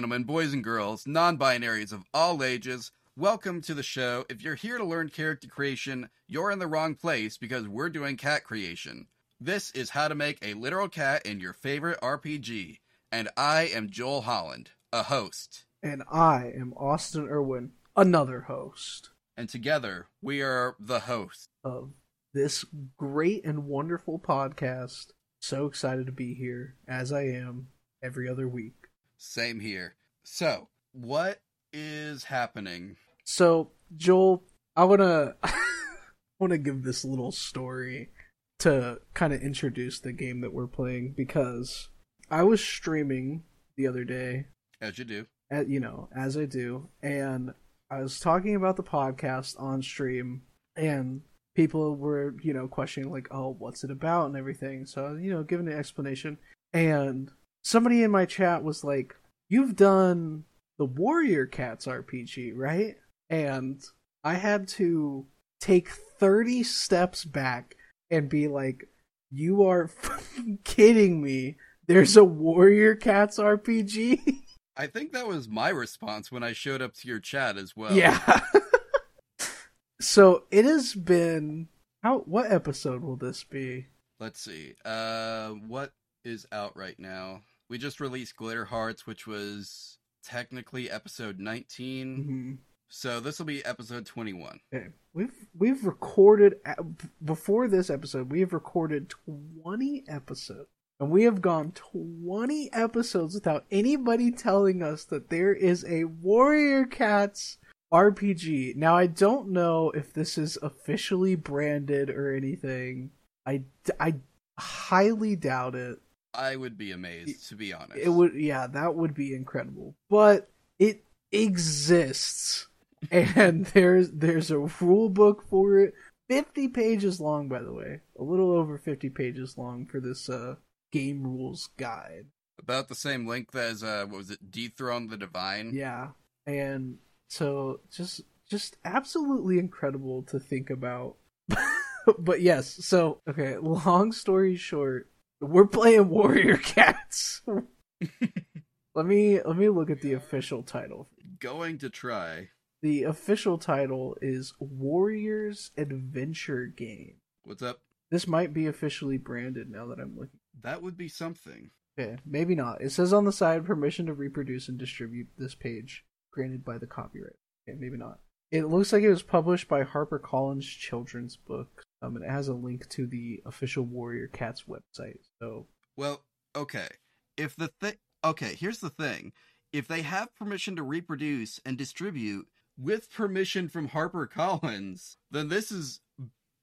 gentlemen, boys and girls, non binaries of all ages, welcome to the show. If you're here to learn character creation, you're in the wrong place because we're doing cat creation. This is how to make a literal cat in your favorite RPG, and I am Joel Holland, a host. And I am Austin Erwin, another host And together, we are the hosts. of this great and wonderful podcast. So excited to be here, as I am every other week. Same here. So, what is happening? So, Joel, I wanna wanna give this little story to kind of introduce the game that we're playing because I was streaming the other day As you do. at, you know, as I do, and I was talking about the podcast on stream, and people were, you know, questioning like, "Oh, what's it about?" and everything. So, you know, giving an explanation, and somebody in my chat was like, "You've done the Warrior Cats RPG, right?" And I had to take thirty steps back and be like, "You are fucking kidding me." There's a Warrior Cats RPG. I think that was my response when I showed up to your chat as well. Yeah. so it has been how what episode will this be? Let's see. Uh, what is out right now? We just released Glitter Hearts, which was technically episode 19. Mhm. So this will be episode 21. Okay. We've we've recorded before this episode, we have recorded 20 episodes. And we have gone 20 episodes without anybody telling us that there is a Warrior Cats RPG. Now I don't know if this is officially branded or anything. I I highly doubt it. I would be amazed, to be honest. It would, yeah, that would be incredible. But it exists, and there's there's a rule book for it. Fifty pages long, by the way, a little over fifty pages long for this uh game rules guide. About the same length as, uh, what was it, Dethrone the Divine? Yeah, and so just just absolutely incredible to think about. but yes, so okay. Long story short, we're playing Warrior Cats. let me let me look at the official title. Going to try. The official title is Warriors Adventure Game. What's up? This might be officially branded now that I'm looking. That would be something. Okay, maybe not. It says on the side permission to reproduce and distribute this page granted by the copyright. Okay, maybe not. It looks like it was published by HarperCollins Children's Books. Um, and it has a link to the official Warrior Cats website. So Well, okay. If the thing. Okay, here's the thing. If they have permission to reproduce and distribute with permission from HarperCollins, then this is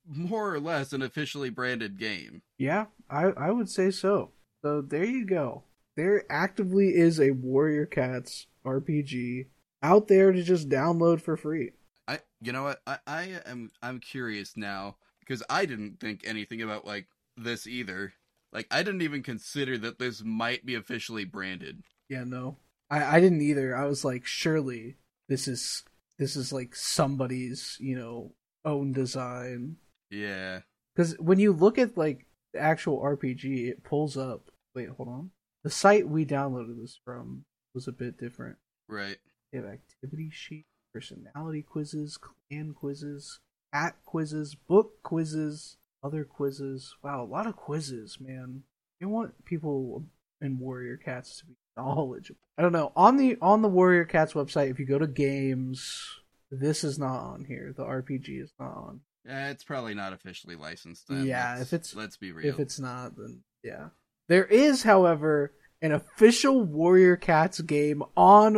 more or less an officially branded game. yeah, I I would say so. So there you go. There actively is a Warrior Cats RPG out there to just download for free. I you know what? I, I am I'm curious now because I didn't think anything about like this either. Like I didn't even consider that this might be officially branded. Yeah, no. I, I didn't either. I was like, surely this is this is like somebody's, you know, own design. Yeah. Because when you look at like the actual RPG, it pulls up. Wait, hold on. The site we downloaded this from was a bit different. Right. They have activity sheet, personality quizzes, clan quizzes, cat quizzes, book quizzes, other quizzes. Wow, a lot of quizzes, man. You want people in Warrior Cats to be knowledgeable. I don't know. On the on the Warrior Cats website, if you go to games, this is not on here. The RPG is not on. Yeah, it's probably not officially licensed. Then. Yeah, Let's- if it's- let's be real. If it's not, then yeah. There is, however, an official Warrior Cats game on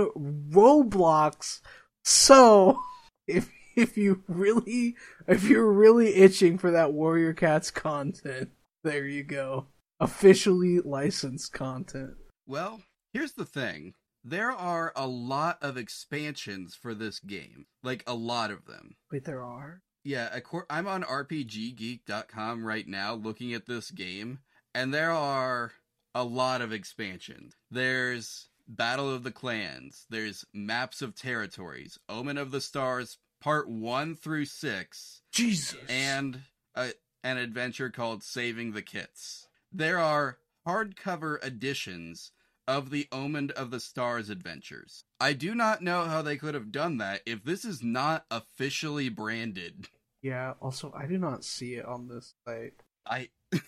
Roblox. So, if if you really if you're really itching for that Warrior Cats content, there you go. Officially licensed content. Well, here's the thing. There are a lot of expansions for this game. Like a lot of them. Wait, there are? Yeah, I'm on RPGgeek.com right now looking at this game, and there are a lot of expansions. There's Battle of the Clans, there's Maps of Territories, Omen of the Stars, Part 1 through 6, Jesus. and a, an adventure called Saving the Kits. There are hardcover editions of the Omen of the Stars adventures. I do not know how they could have done that if this is not officially branded. Yeah. Also, I do not see it on this site. I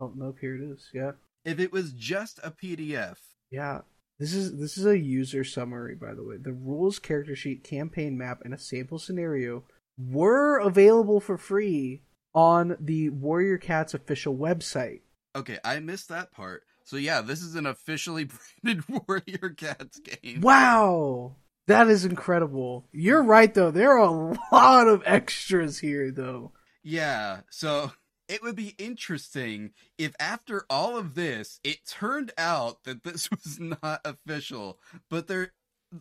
Oh nope, here it is. Yeah. if it was just a PDF, Yeah. This is this is a user summary, by the way. The rules, character sheet, campaign map, and a sample scenario were available for free on the Warrior Cats official website. okay, I missed that part. So yeah, this is an officially branded Warrior Cats game. Wow, that is incredible. You're right though. There are a lot of extras here, though. Yeah, so it would be interesting if after all of this, it turned out that this was not official, but there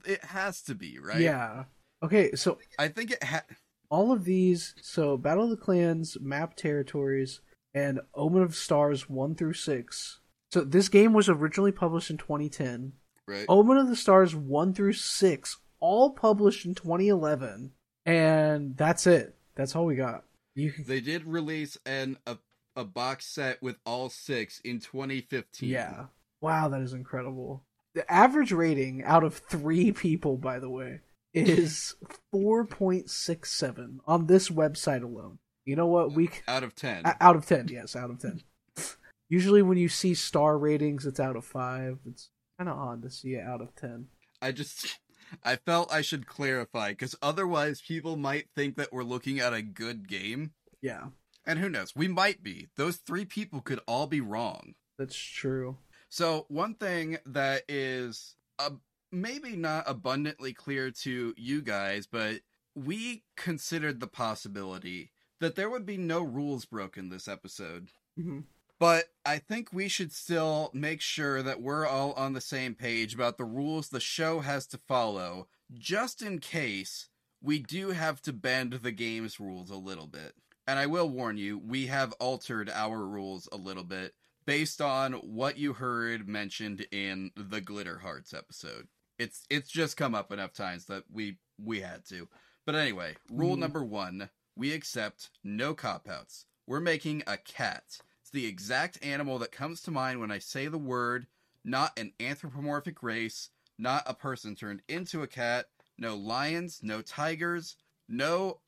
it has to be, right? Yeah. Okay, so I think it had all of these, so Battle of the Clans, Map Territories, and Omen of Stars one through six. So this game was originally published in 2010. right. Omen of the Stars 1 through 6, all published in 2011. And that's it. That's all we got. You They did release an a, a box set with all six in 2015. yeah. Wow, that is incredible. The average rating out of three people, by the way, is 4.67 on this website alone. You know what? We Out of 10. o- out of 10, yes, out of 10. Usually when you see star ratings, it's out of 5. It's kind of odd to see it out of 10. I just I felt I should clarify cuz otherwise people might think that we're looking at a good game. Yeah, And who knows? We might be. Those three people could all be wrong. that's true. So, one thing that is uh, maybe not abundantly clear to you guys, but we considered the possibility that there would be no rules broken this episode. hmm But I think we should still make sure that we're all on the same page about the rules the show has to follow, just in case we do have to bend the game's rules a little bit. And I will warn you, we have altered our rules a little bit based on what you heard mentioned in the Glitter Hearts episode. It's it's just come up enough times that we we had to. But anyway, rule Mhm. number 1, we accept no cop outs. We're making a cat. The exact animal that comes to mind when I say the word, not an anthropomorphic race, not a person turned into a cat, no lions, no tigers, no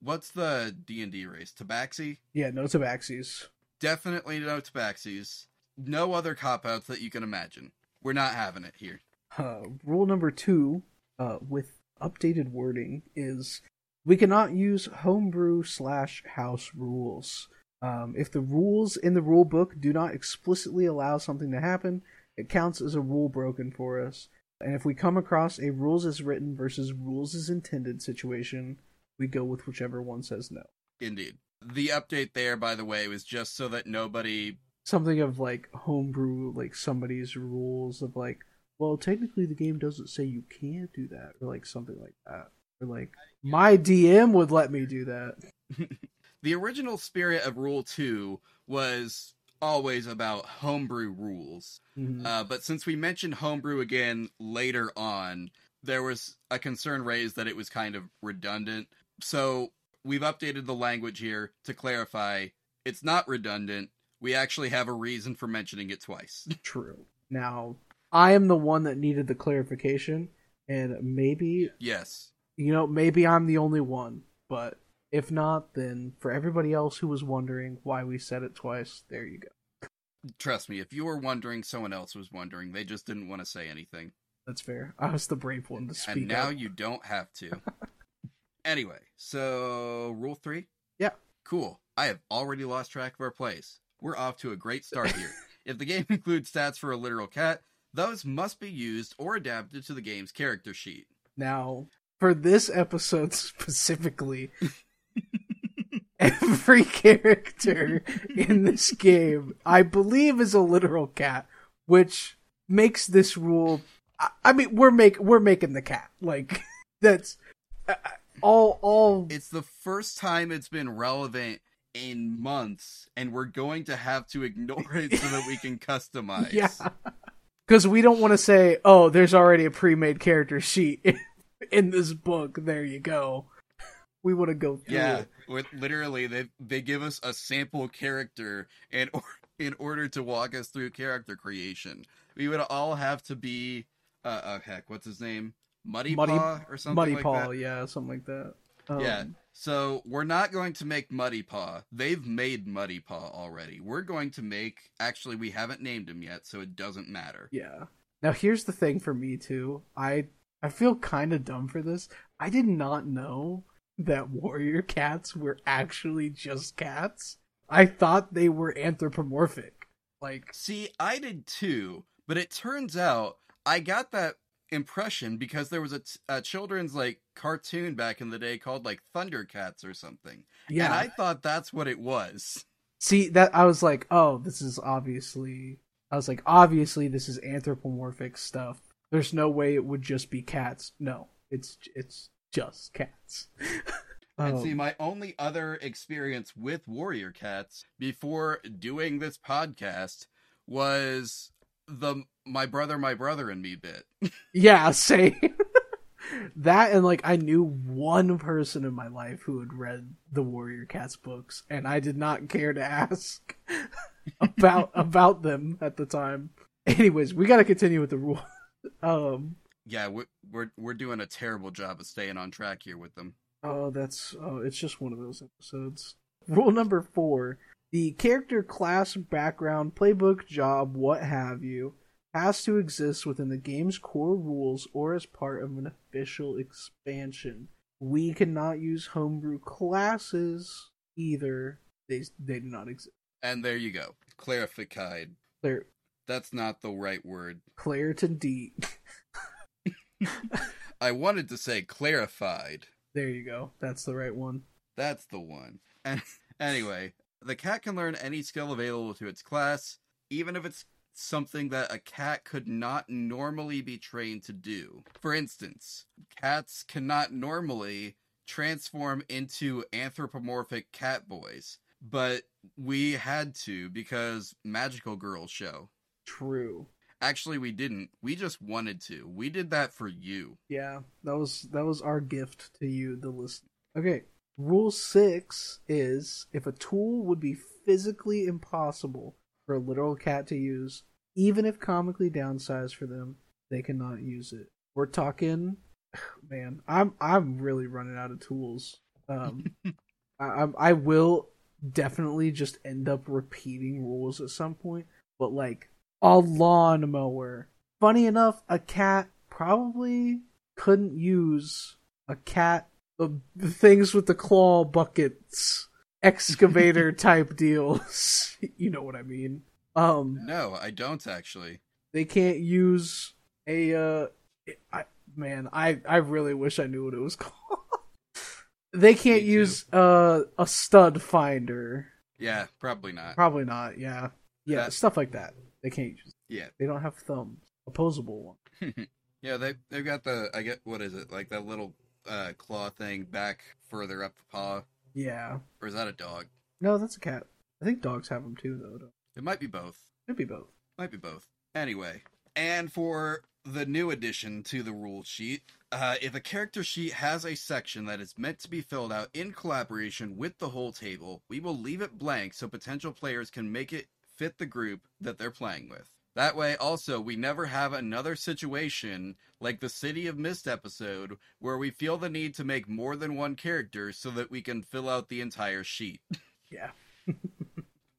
what's the D&D race? Tabaxi? Yeah, no tabaxis. Definitely no tabaxis. No other cop outs that you can imagine. We're not having it here. Uh, rule number two, uh, with updated wording, is we cannot use homebrew slash house rules. Um, if the rules in the rule book do not explicitly allow something to happen, it counts as a rule broken for us. And if we come across a rules as written versus rules as intended situation, we go with whichever one says no. Indeed. The update there, by the way, was just so that nobody Something of like homebrew, like somebody's rules of like, well, technically the game doesn't say you can't do that, or like something like that. Or like, my DM would let me do that. the original spirit of Rule 2 was always about homebrew rules. Mhm. Uh, but since we mentioned homebrew again later on, there was a concern raised that it was kind of redundant. So we've updated the language here to clarify it's not redundant. We actually have a reason for mentioning it twice. True. Now, I am the one that needed the clarification, and maybe, yes. you know, maybe I'm the only one, but if not, then for everybody else who was wondering why we said it twice, there you go. Trust me, if you were wondering, someone else was wondering. They just didn't want to say anything. That's fair. I was the brave one to speak and now up. you don't have to. anyway, so rule three? Yeah. Cool. I have already lost track of our plays. We're off to a great start here. if the game includes stats for a literal cat, those must be used or adapted to the game's character sheet. Now, for this episode specifically, every character in this game, I believe, is a literal cat, which makes this rule. I, I mean, we're make we're making the cat like that's uh, all. All It's the first time it's been relevant in months, and we're going to have to ignore it so that we can customize. yeah, because we don't want to say, "Oh, there's already a pre-made character sheet in, in this book." There you go. We want to go through Yeah, with literally they they give us a sample character and or in order to walk us through character creation. We would all have to be, uh, uh heck, what's his name? Muddy, Muddy- Paw or something Muddy like Paw, that. yeah, something like that. Um, Yeah. So we're not going to make Muddy Paw. They've made Muddy Paw already. We're going to make. Actually, we haven't named him yet, so it doesn't matter. Yeah. Now here's the thing for me too. I I feel kind of dumb for this. I did not know that warrior cats were actually just cats. I thought they were anthropomorphic. Like See, I did too, but it turns out I got that impression because there was a, t- a children's like cartoon back in the day called like Thundercats or something. yeah. And I thought that's what it was. See that I was like, "Oh, this is obviously I was like, obviously this is anthropomorphic stuff. There's no way it would just be cats. No. It's it's just cats." And see, my only other experience with Warrior Cats before doing this podcast was the my brother, my brother, and me bit. Yeah, same. that and like I knew one person in my life who had read the Warrior Cats books, and I did not care to ask about about them at the time. Anyways, we got to continue with the rule. Um. Yeah, we're, we're we're doing a terrible job of staying on track here with them. Oh, that's oh, it's just one of those episodes. Rule number four: the character, class, background, playbook, job, what have you, has to exist within the game's core rules or as part of an official expansion. We cannot use homebrew classes either. They they do not exist. And there you go, clarified. Claire That's not the right word. Claritin D. I wanted to say clarified. there you go. That's the right one. That's the one. And anyway, the cat can learn any skill available to its class, even if it's something that a cat could not normally be trained to do. For instance, cats cannot normally transform into anthropomorphic cat boys, but we had to because Magical Girls show. True. Actually, we didn't. We just wanted to. We did that for you. Yeah, that was that was our gift to you, the listener. Okay, rule six is if a tool would be physically impossible for a literal cat to use, even if comically downsized for them, they cannot use it. We're talking, man. I'm I'm really running out of tools. Um, I I will definitely just end up repeating rules at some point, but like a lawnmower. Funny enough, a cat probably couldn't use a cat the the things with the claw buckets excavator type deals. You know what i mean. Um No, I don't actually. they can't use a uh I, man i i really wish i knew what it was called. They can't use uh a stud finder. Yeah, probably not. probably not yeah. Yeah That- stuff like that they can't use Yeah. they don't have thumbs opposable one Yeah, they they've got the I get what is it like that little uh, claw thing back further up the paw, yeah or is that a dog? no that's a cat i think dogs have them too though It might be both. could be both Might be both. Anyway, and for the new addition to the rule sheet, uh, if a character sheet has a section that is meant to be filled out in collaboration with the whole table, we will leave it blank so potential players can make it fit the group that they're playing with. That way, also, we never have another situation like the City of Mist episode where we feel the need to make more than one character so that we can fill out the entire sheet. yeah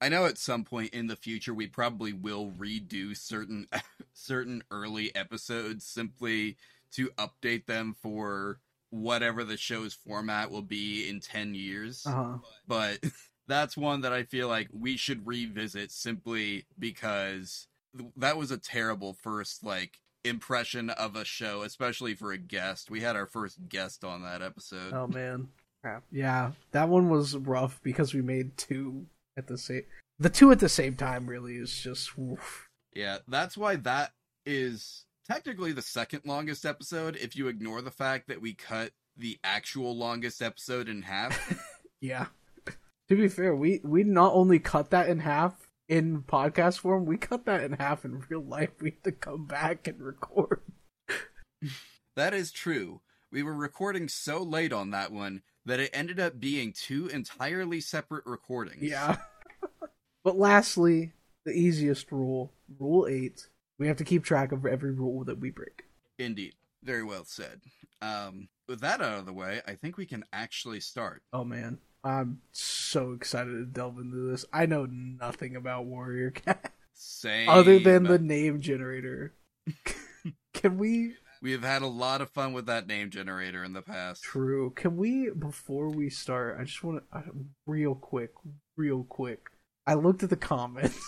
I know at some point in the future we probably will redo certain certain early episodes simply to update them for whatever the show's format will be in 10 years. uh-huh But that's one that I feel like we should revisit simply because th- that was a terrible first like impression of a show, especially for a guest. We had our first guest on that episode. Oh man, crap. Yeah, that one was rough because we made two at the same. The two at the same time really is just. Oof. Yeah, that's why that is technically the second longest episode if you ignore the fact that we cut the actual longest episode in half. Yeah. To be fair, we we not only cut that in half in podcast form, we cut that in half in real life. We had to come back and record. that is true. We were recording so late on that one that it ended up being two entirely separate recordings. Yeah. but lastly, the easiest rule, rule eight. We have to keep track of every rule that we break. Indeed. Very well said. Um, with that out of the way, I think we can actually start. Oh man, I'm so excited to delve into this. I know nothing about Warrior Cat Same. other than the name generator. Can we? We have had a lot of fun with that name generator in the past. True. Can we? Before we start, I just want to real quick, real quick. I looked at the comments,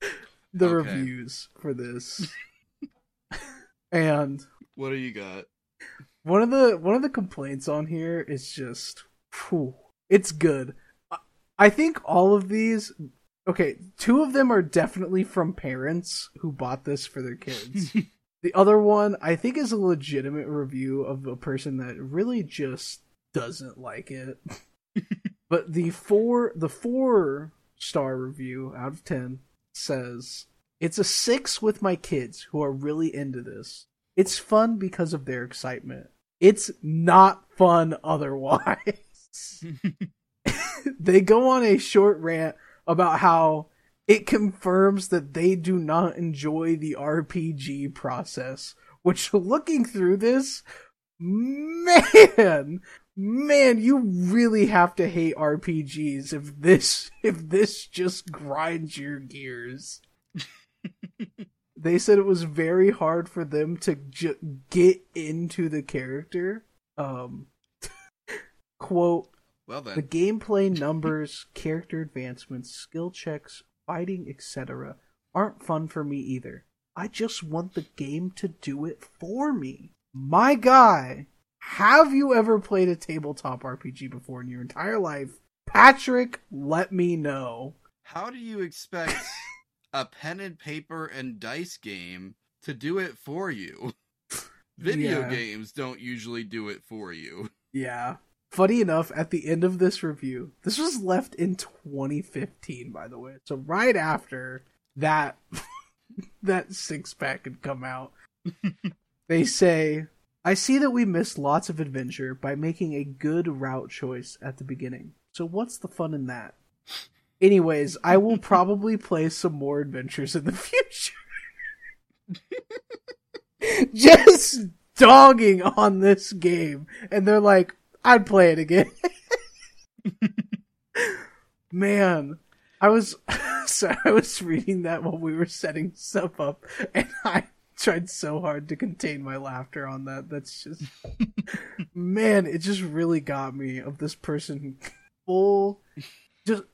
the Okay. reviews for this, and What do you got? one of the one of the complaints on here is just whew, it's good I- think all of these okay two of them are definitely from parents who bought this for their kids the other one i think is a legitimate review of a person that really just doesn't like it but the four the four star review out of 10 says it's a six with my kids who are really into this it's fun because of their excitement. It's not fun otherwise. they go on a short rant about how it confirms that they do not enjoy the RPG process, which looking through this, man, man, you really have to hate RPGs if this if this just grinds your gears they said it was very hard for them to ju- get into the character. Um, quote: well then The gameplay numbers, character advancements, skill checks, fighting, etc., aren't fun for me either. I just want the game to do it for me. My guy, have you ever played a tabletop RPG before in your entire life? Patrick, let me know. how do you expect a pen and paper and dice game to do it for you? Video Yeah. games don't usually do it for you. Yeah. Funny enough, at the end of this review, this was left in 2015, by the way. So right after that, that six pack had come out, they say, "I see that we missed lots of adventure by making a good route choice at the beginning. So what's the fun in that?" Anyways, I will probably play some more adventures in the future. Just dogging on this game, and they're like, I'd play it again. Man, I was so I was reading that while we were setting stuff up, and I tried so hard to contain my laughter on that. That's just man, it just really got me of this person full just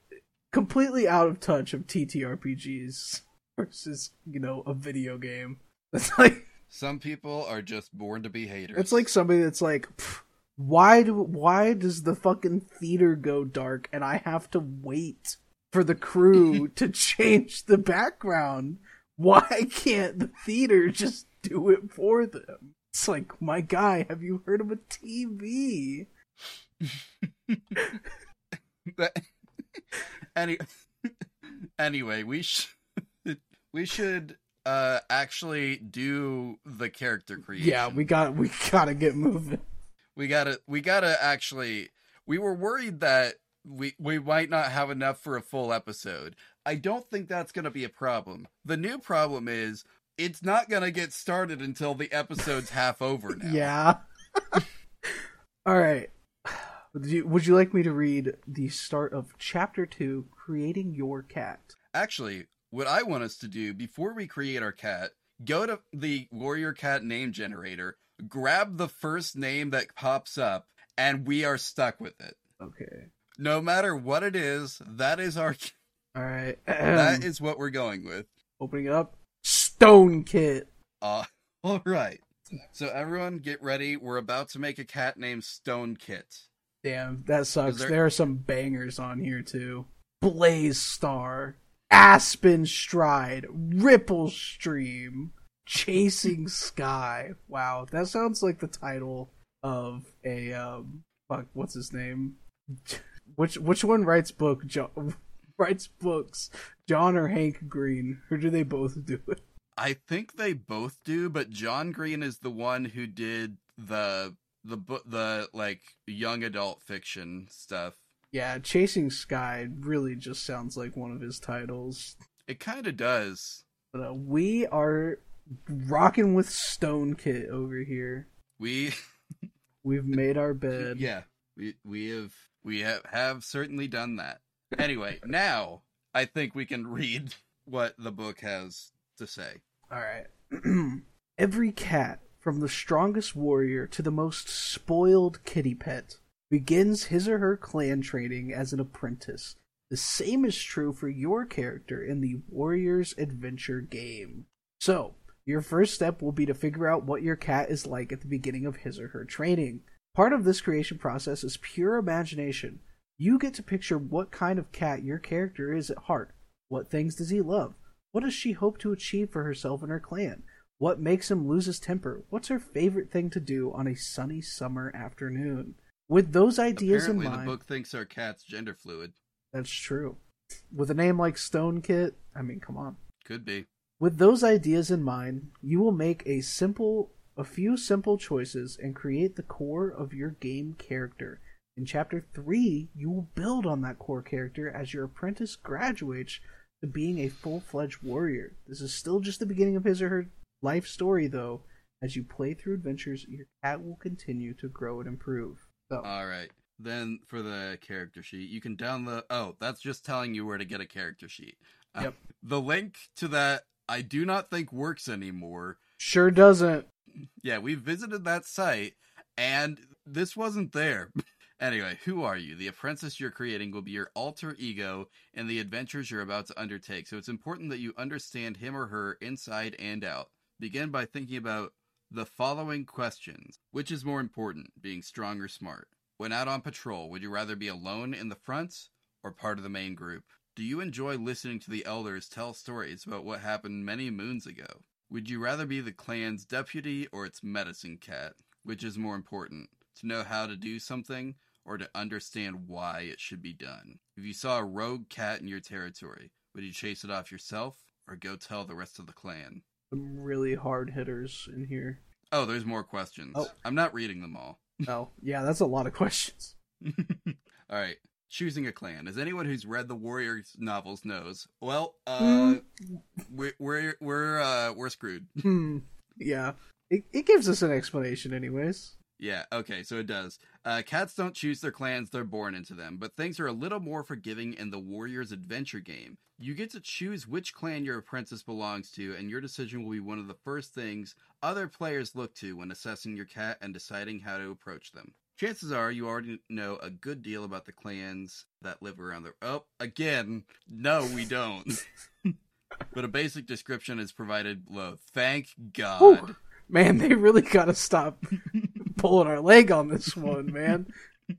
completely out of touch of TTRPGs versus, you know, a video game. It's like Some people are just born to be haters. it's like somebody that's like, "Pff, why do why does the fucking theater go dark and I have to wait for the crew to change the background? Why can't the theater just do it for them? It's like, my guy, have you heard of a TV? Any, anyway, we sh- we should uh actually do the character creation. Yeah, we got we gotta get moving. We gotta we gotta actually. We were worried that we we might not have enough for a full episode. I don't think that's gonna be a problem. The new problem is it's not gonna get started until the episode's half over now. Yeah. All right. Would you, would you like me to read the start of chapter two, creating your cat? Actually, what I want us to do before we create our cat, go to the Warrior Cat name generator, grab the first name that pops up, and we are stuck with it. Okay. No matter what it is, that is our All right. that is what we're going with. opening up. Stone Kit. Uh all right. So everyone get ready. We're about to make a cat named Stone Kit. Damn, that sucks. there- There... are some bangers on here too. Blaze Star, Aspen Stride, Ripple Stream, Chasing Sky. Wow, that sounds like the title of a um. Fuck, what's his name? Which which one writes book? John, writes books. John or Hank Green? Or do they both do it? I think they both do, but John Green is the one who did the the book the like young adult fiction stuff. Yeah, Chasing Sky really just sounds like one of his titles. It kind of does. But uh, we are rocking with Stone Kit over here. We We've made our bed. yeah, we we have we have, have certainly done that. Anyway, now I think we can read what the book has to say. All right. Every cat, from the strongest warrior to the most spoiled kitty pet, begins his or her clan training as an apprentice. The same is true for your character in the Warrior's Adventure game. So, your first step will be to figure out what your cat is like at the beginning of his or her training. Part of this creation process is pure imagination. You get to picture what kind of cat your character is at heart. What things does he love? What does she hope to achieve for herself and her clan? What makes him lose his temper? What's her favorite thing to do on a sunny summer afternoon? With those ideas Apparently, in the book thinks our cat's gender fluid. that's true. With a name like Stone Kit, I mean, come on. Could be. With those ideas in mind, you will make a simple a few simple choices and create the core of your game character. In chapter 3, you will build on that core character as your apprentice graduates to being a full-fledged warrior. This is still just the beginning of his or her life story though. As you play through adventures, your cat will continue to grow and improve. So, All right. Then for the character sheet, you can download. Oh, that's just telling you where to get a character sheet. Uh, Yep. the link to that I do not think works anymore. sure doesn't. Yeah, we visited that site and this wasn't there. anyway, who are you? The apprentice you're creating will be your alter ego in the adventures you're about to undertake. So it's important that you understand him or her inside and out. Begin by thinking about the following questions Which is more important, being strong or smart? When out on patrol, would you rather be alone in the front or part of the main group? Do you enjoy listening to the elders tell stories about what happened many moons ago? Would you rather be the clan's deputy or its medicine cat? Which is more important, to know how to do something or to understand why it should be done? If you saw a rogue cat in your territory, would you chase it off yourself or go tell the rest of the clan? Some really hard hitters in here. Oh, there's more questions. Oh. I'm not reading them all. Oh, yeah, that's a lot of questions. all right. Choosing a clan. As anyone who's read the Warriors novels knows, well, uh, Hmm. we're we're we're uh, we're screwed. Hmm. Yeah. It, it gives us an explanation, anyways. Yeah, okay, so it does. Uh, cats don't choose their clans, they're born into them, but things are a little more forgiving in the Warriors Adventure game. You get to choose which clan your apprentice belongs to, and your decision will be one of the first things other players look to when assessing your cat and deciding how to approach them. Chances are you already know a good deal about the clans that live around the. Oh, again, no, we don't. but a basic description is provided below. Thank God. Whew. Man, they really gotta stop pulling our leg on this one, man.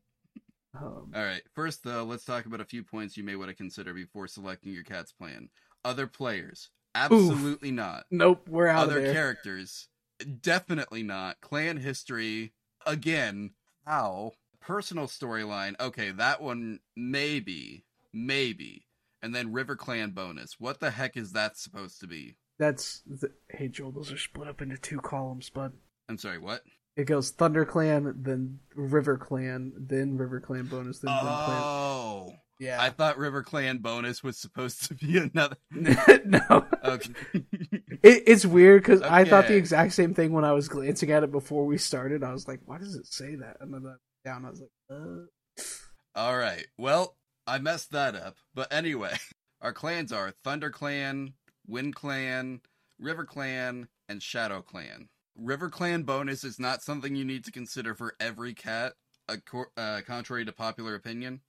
Um, All right. First, though, let's talk about a few points you may want to consider before selecting your cat's plan. Other players, absolutely not. nope, we're out Other there. characters, definitely not. Clan history, again, how? Personal storyline, okay, that one maybe, maybe. And then River Clan bonus. What the heck is that supposed to be? That's the... hey Joel. Those are split up into two columns, bud. I'm sorry, what? It goes Thunder Clan, then River Clan, then River Clan bonus, then Wind Clan. Oh, Yeah. I thought River Clan bonus was supposed to be another. no. Okay. It, it's weird because I thought the exact same thing when I was glancing at it before we started. I was like, "Why does it say that?" And then I down, I was like, uh. All right. Well, I messed that up. But anyway, our clans are Thunder Clan, Wind Clan, River Clan, and Shadow Clan. River Clan bonus is not something you need to consider for every cat, uh, contrary to popular opinion.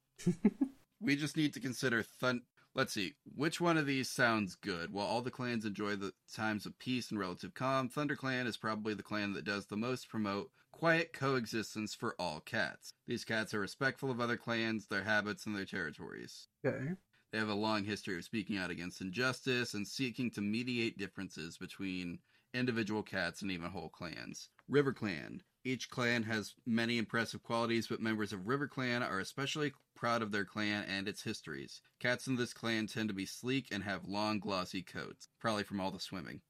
we just need to consider Thun. Let's see, which one of these sounds good? While all the clans enjoy the times of peace and relative calm, Thunder Clan is probably the clan that does the most promote quiet coexistence for all cats. These cats are respectful of other clans, their habits, and their territories. Okay. They have a long history of speaking out against injustice and seeking to mediate differences between individual cats and even whole clans. River Clan. Each clan has many impressive qualities, but members of River Clan are especially proud of their clan and its histories. Cats in this clan tend to be sleek and have long, glossy coats, probably from all the swimming.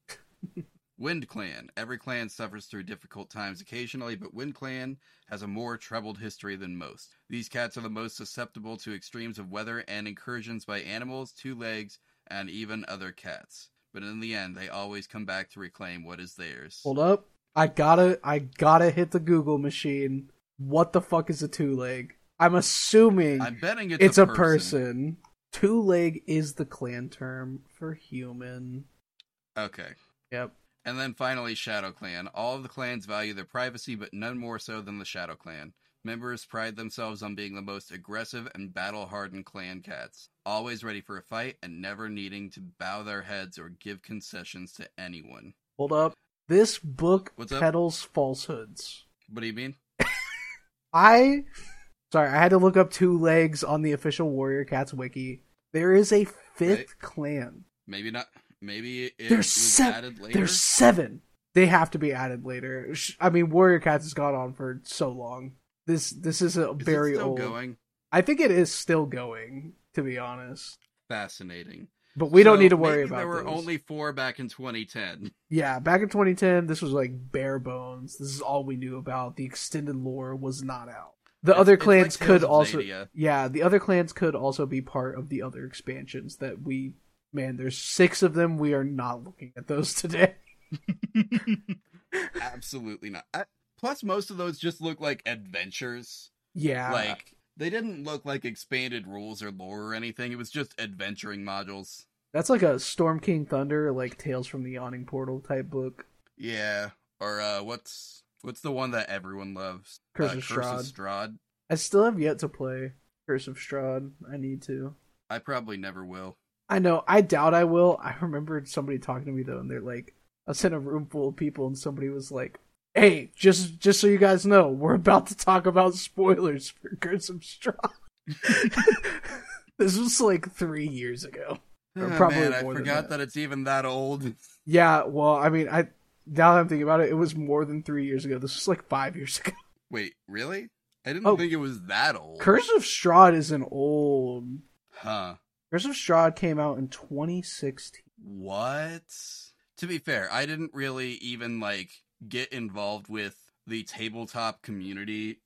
Wind Clan. Every clan suffers through difficult times occasionally, but Wind Clan has a more troubled history than most. These cats are the most susceptible to extremes of weather and incursions by animals, two legs, and even other cats. But in the end, they always come back to reclaim what is theirs. Hold up. I gotta I gotta hit the Google machine. What the fuck is a two leg? I'm assuming I'm betting it's, it's, a, a person. Two leg is the clan term for human. Okay. Yep. And then finally, Shadow Clan. All of the clans value their privacy, but none more so than the Shadow Clan. Members pride themselves on being the most aggressive and battle hardened clan cats, always ready for a fight and never needing to bow their heads or give concessions to anyone. Hold up. This book What's up? peddles falsehoods. What do you mean? I sorry, I had to look up two legs on the official Warrior Cats wiki. There is a fifth clan. Maybe not. Maybe it There's was sev- added later. There's seven. They have to be added later. I mean, Warrior Cats has gone on for so long. This this is a Is very still old. going. I think it is still going, to be honest. Fascinating. But we don't need to worry about. There were those. only four back in 2010. Yeah, back in 2010, this was like bare bones. This is all we knew about. The extended lore was not out. The It's- other clans like could also, Xadia. yeah, the other clans could also be part of the other expansions that we. Man, there's six of them. We are not looking at those today. Absolutely not. I, plus, most of those just look like adventures. Yeah, Like they didn't look like expanded rules or lore or anything. It was just adventuring modules. that's like a Storm King Thunder, like Tales from the Yawning Portal type book. Yeah. Or uh, what's what's the one that everyone loves? Curse uh, of Curse Strahd. of Strahd. I still have yet to play Curse of Strahd. I need to. I probably never will. I know. I doubt I will. I remember somebody talking to me though, and they're like, I was in a room full of people, and somebody was like, "Hey, just just so you guys know, we're about to talk about spoilers for Curse of Strahd." this was like three years ago. Or Ah, probably man, I forgot that. that. it's even that old. Yeah. Well, I mean, I now that I'm thinking about it, it was more than three years ago. This was like five years ago. Wait, really? I didn't Oh. think it was that old. Curse of Strahd is an old. Huh. Curse of Strahd came out in 2016. What? To be fair, I didn't really even like get involved with the tabletop community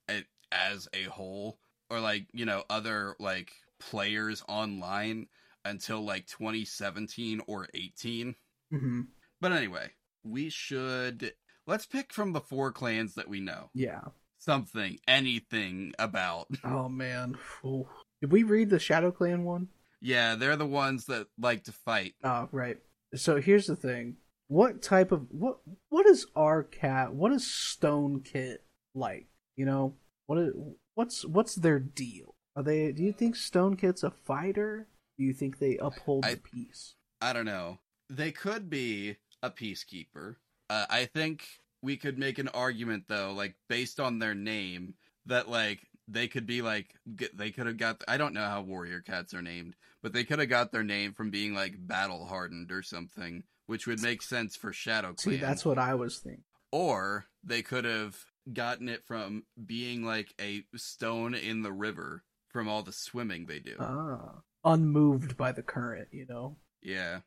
as a whole or like, you know, other like players online until like 2017 or 18. Mm-hmm. But anyway, we should let's pick from the four clans that we know. Yeah. Something, anything about. Oh man. Ooh. Did we read the Shadow Clan one? Yeah, they're the ones that like to fight. Oh, right. So here's the thing. What type of what what is our cat? What is Stone Kit like? You know, what is what's what's their deal? Are they do you think Stone Kit's a fighter? Do you think they uphold I- the peace? I don't know. They could be a peacekeeper. Uh, I think we could make an argument though, like based on their name, that like they could be like they could have got. I don't know how warrior cats are named, but they could have got their name from being like battle hardened or something, which would make sense for Shadow Clan. See, that's what I was thinking. or they could have gotten it from being like a stone in the river from all the swimming they do. Ah. Unmoved by the current, you know. Yeah.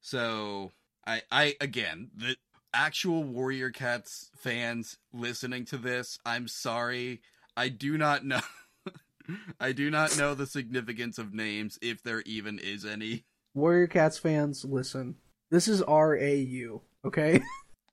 So I I again the actual Warrior Cats fans listening to this, I'm sorry. I do not know I do not know the significance of names if there even is any. Warrior Cats fans, listen. This is RAW, okay?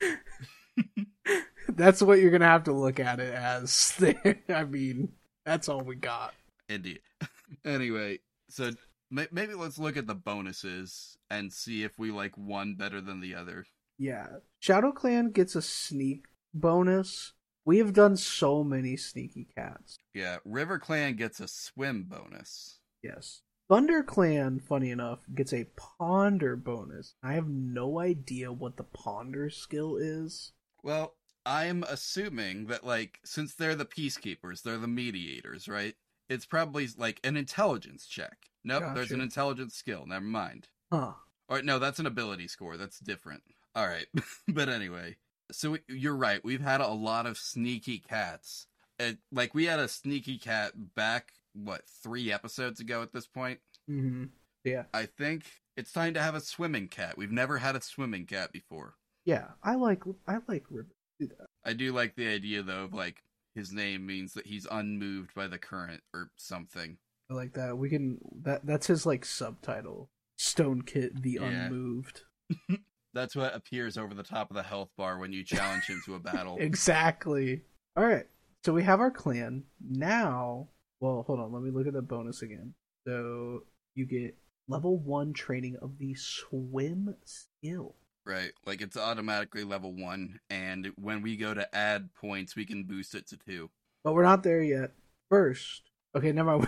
that's what you're gonna have to look at it as. I mean, that's all we got. Indeed. anyway, so may- maybe let's look at the bonuses and see if we like one better than the other. Yeah. Shadow Clan gets a sneak bonus. We have done so many sneaky cats. Yeah, River Clan gets a swim bonus. Yes. Thunder Clan, funny enough, gets a ponder bonus. I have no idea what the ponder skill is. Well, I'm assuming that like since they're the peacekeepers, they're the mediators, right? It's probably like an intelligence check. Nope, there's an intelligence skill. Never mind. Huh. Or no, that's an ability score. That's different. All right. but anyway, so you're right. We've had a lot of sneaky cats. It, like we had a sneaky cat back what, 3 episodes ago at this point. hmm Yeah. I think it's time to have a swimming cat. We've never had a swimming cat before. Yeah. I like I like. Do. I do like the idea though of like his name means that he's unmoved by the current or something. I like that. We can that that's his like subtitle. Stone Kit the Yeah. Unmoved. That's what appears over the top of the health bar when you challenge him to a battle. Exactly. All right. So we have our clan. Now, well, hold on. Let me look at the bonus again. So you get level 1 training of the swim skill. Right. Like it's automatically level one, and when we go to add points, we can boost it to two. But we're not there yet. First, okay, never mind.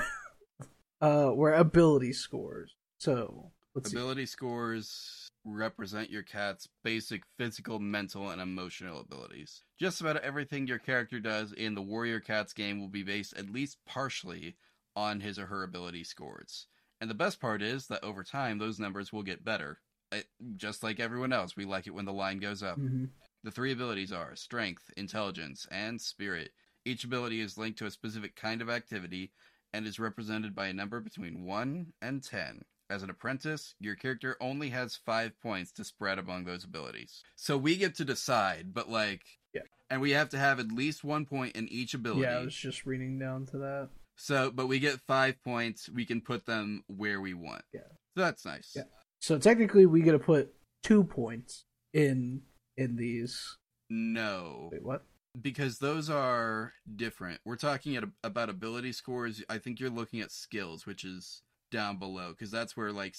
uh, we're ability scores. So let's see. Ability scores represent your cat's basic physical, mental, and emotional abilities. Just about everything your character does in the Warrior Cats game will be based at least partially on his or her ability scores. And the best part is that over time, those numbers will get better. It, just like everyone else, we like it when the line goes up. Mhm. The three abilities are Strength, Intelligence, and Spirit. Each ability is linked to a specific kind of activity and is represented by a number between 1 and 10. As an apprentice, your character only has 5 points to spread among those abilities. So we get to decide, but like. Yeah. And we have to have at least one point in each ability. Yeah, I was just reading down to that. So, but we get 5 points. We can put them where we want. Yeah. So that's nice. Yeah. So technically, we get to put two points in in these. No. Wait, what? because those are different. We're talking at, about ability scores. I think you're looking at skills, which is down below, because that's where like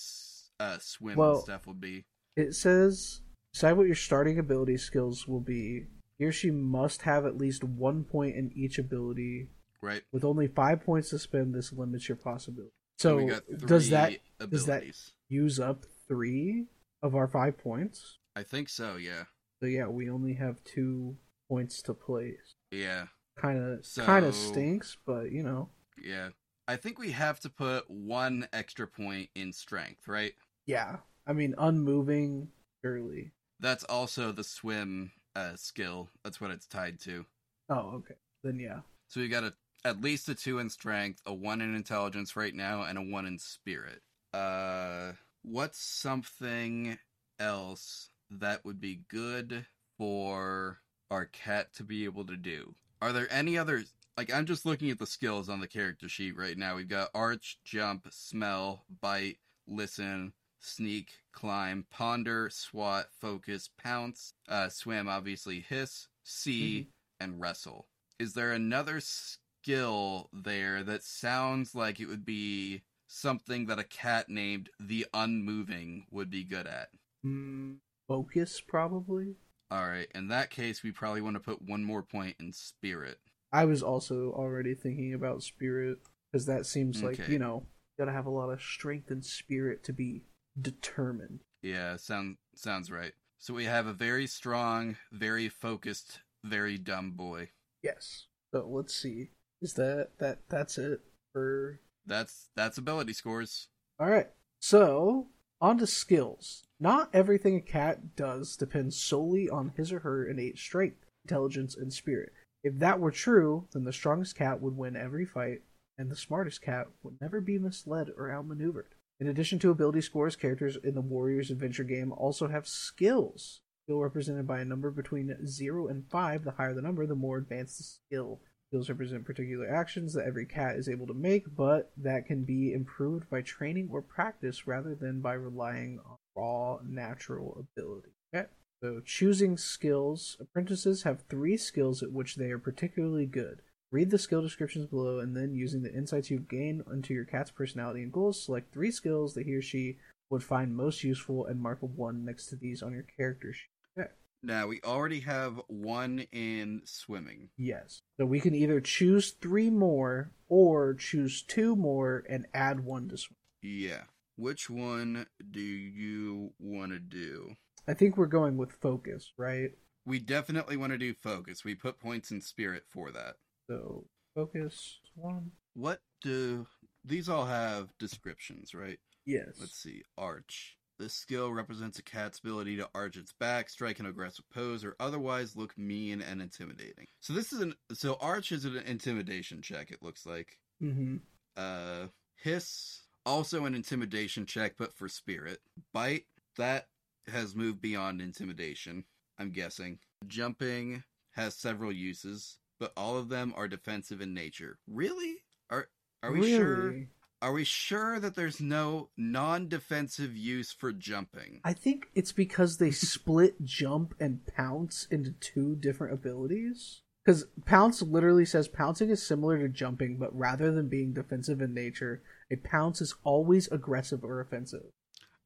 uh, swim Well- and stuff would be. It says decide what your starting ability skills will be. He or she must have at least one point in each ability. Right. With only five points to spend, this limits your possibility. So So we got three does that abilities? does that- use up three of our five points? I think so. Yeah. So yeah, we only have two points to place. Yeah. Kind of So- kind of stinks, but you know, Yeah. I think we have to put one extra point in strength, right? yeah. I mean, unmoving surely. That's also the swim uh, skill. That's what it's tied to. Oh, okay. Then yeah. So we got a at least a two in strength, a one in intelligence right now, and a one in spirit. Uh, what's something else that would be good for our cat to be able to do? Are there any other like I'm just looking at the skills on the character sheet right now. We've got arch, jump, smell, bite, listen, sneak, climb, ponder, swat, focus, pounce, uh, swim, obviously, hiss, see, and wrestle. Is there another skill there that sounds like it would be something that a cat named the Unmoving would be good at? Mm, focus probably. All right, in that case, we probably want to put one more point in spirit. I was also already thinking about spirit because that seems like Okay. you know gotta have a lot of strength and spirit to be determined. Yeah, sound sounds right. So we have a very strong, very focused, very dumb boy. Yes. So let's see. Is that that that's it for? That's that's ability scores. All right. So on to skills. Not everything a cat does depends solely on his or her innate strength, intelligence, and spirit. If that were true, then the strongest cat would win every fight, and the smartest cat would never be misled or outmaneuvered. In addition to ability scores, characters in the Warriors Adventure game also have skills. Skill represented by a number between 0 and 5. The higher the number, the more advanced the skill. Skills represent particular actions that every cat is able to make, but that can be improved by training or practice rather than by relying on raw natural ability. Okay. So, choosing skills. Apprentices have three skills at which they are particularly good. Read the skill descriptions below, and then using the insights you've gained into your cat's personality and goals, select three skills that he or she would find most useful and mark a 1 next to these on your character sheet. Okay. Now we already have one in swimming. Yes. So we can either choose three more or choose two more and add one to swim. Yeah. Which one do you want to do? I think we're going with focus, right? We definitely want to do focus. We put points in spirit for that. So focus one. What do these all have descriptions, right? Yes. Let's see. Arch. This skill represents a cat's ability to arch its back, strike an aggressive pose, or otherwise look mean and intimidating. So this is an so arch is an intimidation check. It looks like. Mm-hmm. Uh, hiss also an intimidation check, but for spirit. Bite that has moved beyond intimidation. I'm guessing. Jumping has several uses, but all of them are defensive in nature. Really? Are are we sure? Are we sure that there's no non-defensive use for jumping? I think it's because they split jump and pounce into two different abilities. Because pounce literally says pouncing is similar to jumping, but rather than being defensive in nature, a pounce is always aggressive or offensive.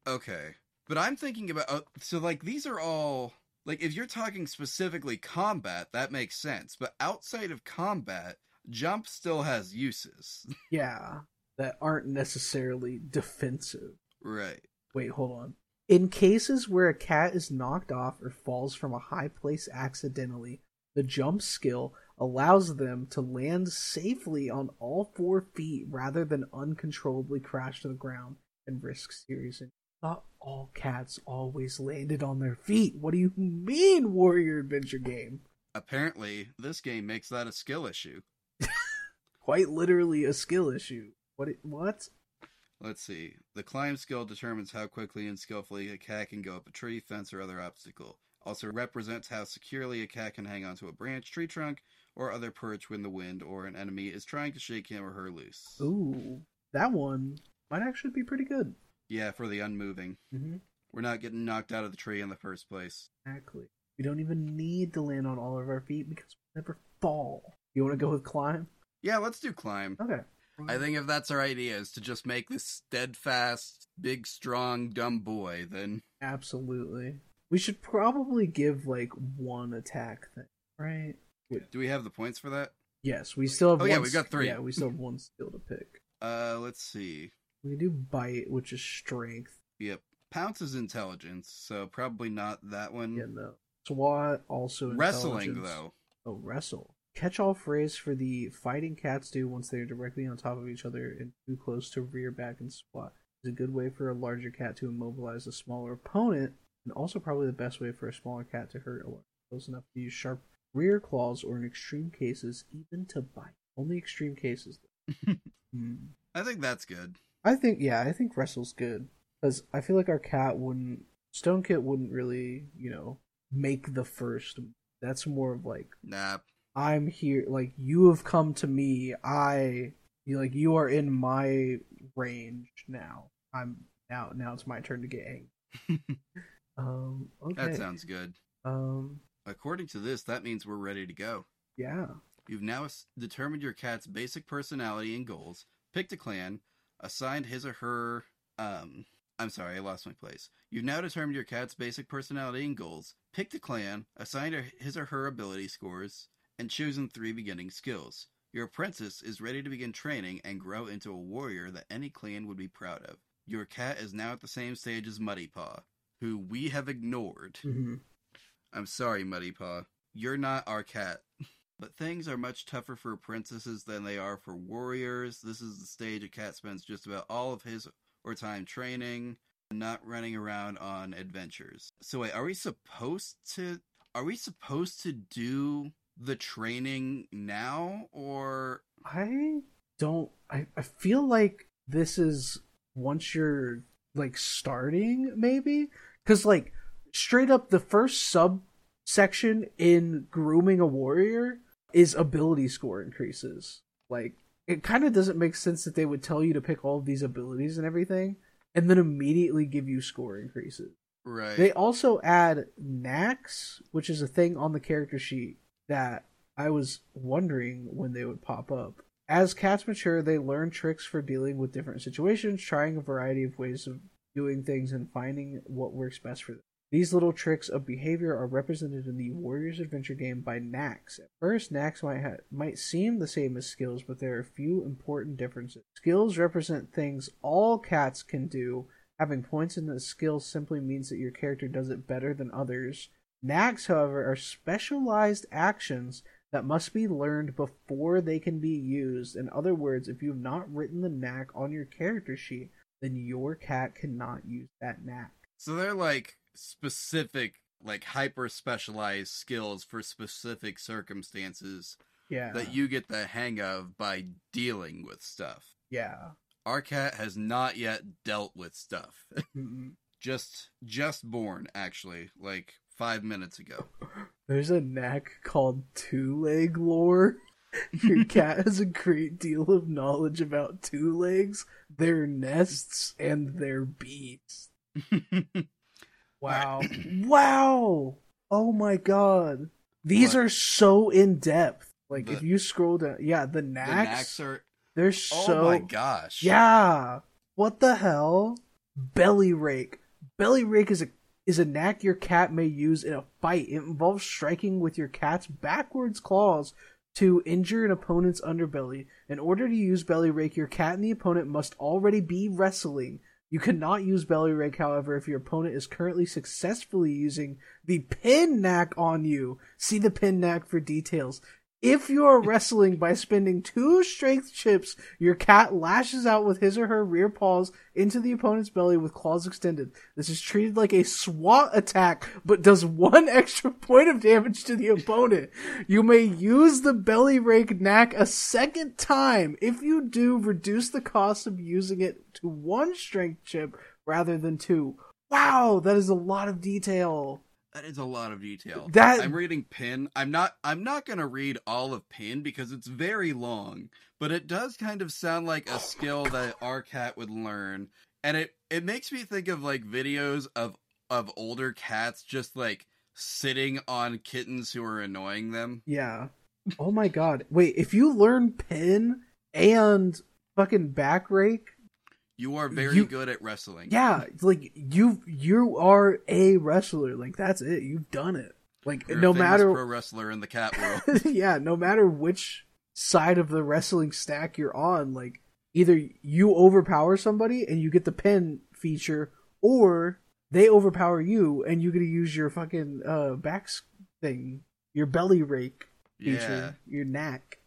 Okay. But I'm thinking about uh, so like these are all like if you're talking specifically combat, that makes sense. But outside of combat, jump still has uses. Yeah, that aren't necessarily defensive. right. Wait, hold on. In cases where a cat is knocked off or falls from a high place accidentally, the jump skill allows them to land safely on all four feet rather than uncontrollably crash to the ground and risk serious injury. Not all cats always landed on their feet. What do you mean, Warrior Adventure game? Apparently, this game makes that a skill issue. Quite literally a skill issue. What? it- What? Let's see. The climb skill determines how quickly and skillfully a cat can go up a tree, fence, or other obstacle. Also represents how securely a cat can hang onto a branch, tree trunk, or other perch when the wind or an enemy is trying to shake him or her loose. Ooh, that one might actually be pretty good. Yeah, for the unmoving. Mm-hmm. We're not getting knocked out of the tree in the first place. Exactly. We don't even need to land on all of our feet because we never fall. You want to go with climb? Yeah, let's do climb. Okay. I think if that's our idea is to just make this steadfast, big, strong, dumb boy, then Absolutely. We should probably give like one attack thing, right? do we have the points for that? Yes, we still have. Oh, yeah, one we got three. Yeah, we still have one skill to pick. Uh, let's see. We can do bite, which is strength. Yep. Pounce is intelligence, so probably not that one. Yeah, no. SWAT also Mm. Wrestling, though. Oh, wrestle. Catch all phrase for the fighting cats do once they are directly on top of each other and too close to rear back and squat. Is a good way for a larger cat to immobilize a smaller opponent, and also probably the best way for a smaller cat to hurt a large close enough to use sharp rear claws or in extreme cases even to bite. Only extreme cases. though. Hmm. I think that's good. I think yeah, I think wrestle's good because I feel like our cat wouldn't Stone Kit wouldn't really you know make the first. That's more of like Nah. I'm here, like you have come to me. I you like you are in my range now. I'm now now it's my turn to get angry. um okay. That sounds good. um According to this, that means we're ready to go. yeah. You've now determined your cat's basic personality and goals, picked a clan, assigned his or her. Um, I'm sorry, I lost my place. You've now determined your cat's basic personality and goals, picked a clan, assigned his or her ability scores, and chosen three beginning skills. Your apprentice is ready to begin training and grow into a warrior that any clan would be proud of. Your cat is now at the same stage as Muddy Paw, who we have ignored. hmm I'm sorry, Muddy Paw. You're not our cat. But things are much tougher for princesses than they are for warriors. This is the stage a cat spends just about all of his or time training, not running around on adventures. So wait, are we supposed to are we supposed to do the training now or I don't. I I feel like this is once you're like starting maybe because like straight up the first subsection in grooming a warrior is ability score increases. Like it kind of doesn't make sense that they would tell you to pick all of these abilities and everything and then immediately give you score increases. right? They also add knacks, which is a thing on the character sheet that I was wondering when they would pop up. As cats mature, they learn tricks for dealing with different situations, trying a variety of ways of doing things, and finding what works best for them. These little tricks of behavior are represented in the Warriors Adventure game by knacks. At first, knacks might ha- might seem the same as skills, but there are a few important differences. Skills represent things all cats can do, Having points in the skill simply means that your character does it better than others. Knacks, however, are specialized actions that must be learned before they can be used. In other words, if you have not written the knack on your character sheet, then your cat cannot use that knack. So they're like specific, like hyper specialized skills for specific circumstances Yeah. that you get the hang of by dealing with stuff. yeah. Our cat has not yet dealt with stuff. Just just born, actually, like five minutes ago. There's a knack called two leg lore. Your cat has a great deal of knowledge about two legs, their nests, and their beaks. Wow. wow. Oh my god. These What? are so in depth. Like if you scroll down, yeah, the the knacks, knacks are. they're so. Oh so my gosh. Yeah. What the hell? Belly rake. Belly rake is a is a knack your cat may use in a fight. It involves striking with your cat's backwards claws to injure an opponent's underbelly. In order to use belly rake, your cat and the opponent must already be wrestling. You cannot use belly rake, however, if your opponent is currently successfully using the pin knack on you. See the pin knack for details. If you are wrestling by spending two strength chips, your cat lashes out with his or her rear paws into the opponent's belly with claws extended. This is treated like a SWAT attack, but does one extra point of damage to the opponent. You may use the belly rake knack a second time. If you do, reduce the cost of using it to one strength chip rather than two. Wow, that is a lot of detail. That is a lot of detail. That- I'm reading Pin. I'm not I'm not going to read all of Pin because it's very long, but it does kind of sound like a skill that our cat would learn. And it it makes me think of like videos of of older cats just like sitting on kittens who are annoying them. Yeah. Oh my god. Wait, if you learn pin and fucking back rake, You are very You- good at wrestling. yeah, like you you are a wrestler. Like that's it. You've done it. Like You're no matter pro wrestler in the cat world. yeah, no matter which side of the wrestling stack you're on, like either you overpower somebody and you get the pin feature, or they overpower you and you get to use your fucking uh back thing, your belly rake yeah. feature, your knack.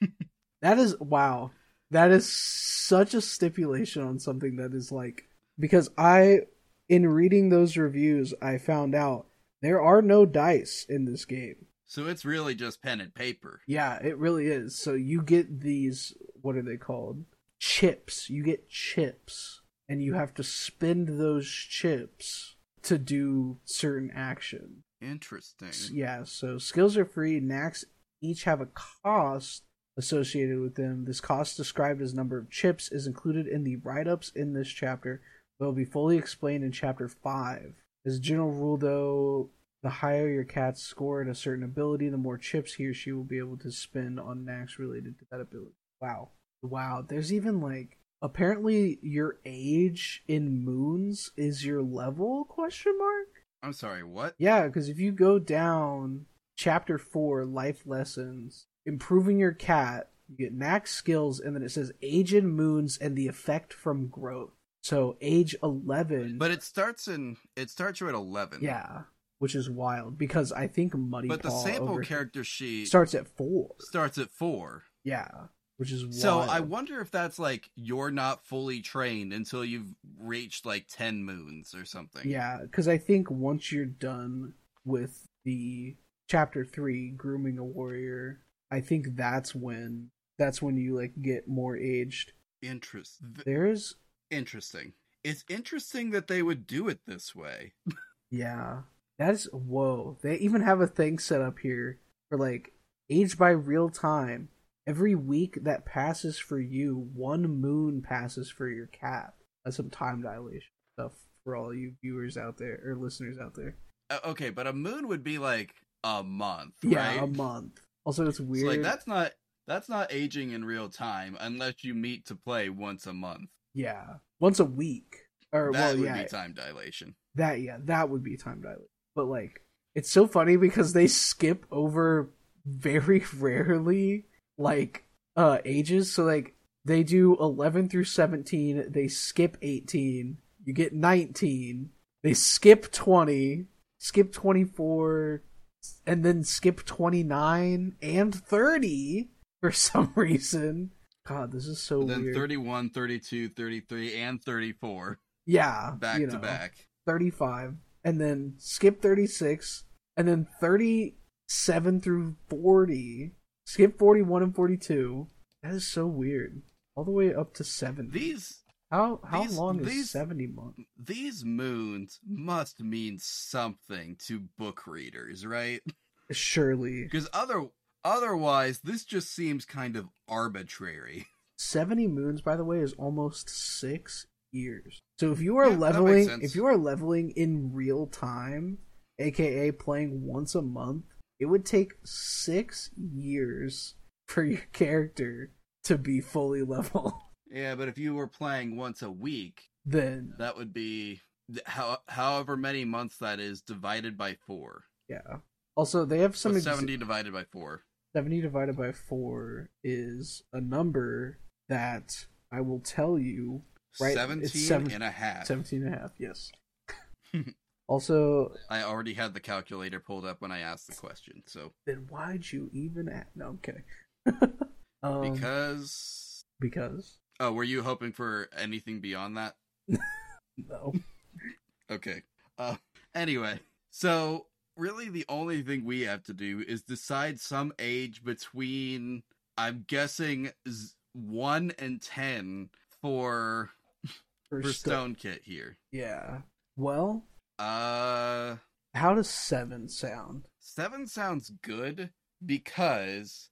that is wow. That is such a stipulation on something that is like because I in reading those reviews I found out there are no dice in this game. So it's really just pen and paper. Yeah, it really is. So you get these what are they called? Chips. You get chips and you have to spend those chips to do certain action. Interesting. Yeah, so skills are free. Knacks each have a cost associated with them. This cost, described as number of chips, is included in the write ups in this chapter, but will be fully explained in chapter 5. As a general rule, though, the higher your cat's score at a certain ability, the more chips he or she will be able to spend on knacks related to that ability. Wow. Wow. There's even like apparently your age in moons is your level question mark I'm sorry, what? yeah, because if you go down chapter four, life lessons, improving your cat, you get max skills, and then it says age in moons and the effect from growth. So age eleven, But it starts in it starts you at 11. yeah, which is wild because I think Muddy But the sample character sheet starts at four. starts at 4. Yeah, which is wild. So. I wonder if that's like you're not fully trained until you've reached like 10 moons or something. Yeah, because I think once you're done with the chapter three, grooming a warrior, I think that's when that's when you like get more aged. Interest There's interesting. It's interesting that they would do it this way. yeah, that's whoa. They even have a thing set up here for like age by real time. Every week that passes for you, one moon passes for your cat. That's some time dilation stuff for all you viewers out there or listeners out there. Uh, okay, but a moon would be like a month, Yeah, right? a month. Also, it's So, weird. like that's not that's not aging in real time unless you meet to play once a month. Yeah, once a week, or that well, would yeah, be time dilation. that yeah, that would be time dilation. But like, it's so funny because they skip over very rarely like uh ages. So like, they do eleven through seventeen, they skip eighteen, you get nineteen, they skip twenty, skip twenty four, and then skip twenty nine and thirty for some reason. God, this is so And then weird. 31, 32, 33, and 34 yeah, back you to back. 35 and then skip 36 and then 37 through 40 skip 41 and 42 that is so weird all the way up to 70 These how how these- long is these- 70 months these moons must mean something to book readers, right? surely Because other Otherwise, this just seems kind of arbitrary. 70 moons by the way is almost 6 years. So if you are Yeah, leveling if you are leveling in real time, aka playing once a month, it would take 6 years for your character to be fully level. Yeah, but if you were playing once a week, then that would be how, however many months that is divided by four. yeah. Also, they have some So ex- 70 divided by four. 70 divided by 4 is a number that I will tell you Right, 17 it's seven- and a half. 17 and a half, yes. also, I already had the calculator pulled up when I asked the question. So, then why'd you even ask? No, I'm kidding. um, because. because Oh, were you hoping for anything beyond that? no. Okay. Uh, anyway, so really the only thing we have to do is decide some age between, I'm guessing, z- 1 and 10 for, For for sto- Stone Kit here. Yeah. Well, Uh, how does 7 sound? 7 sounds good because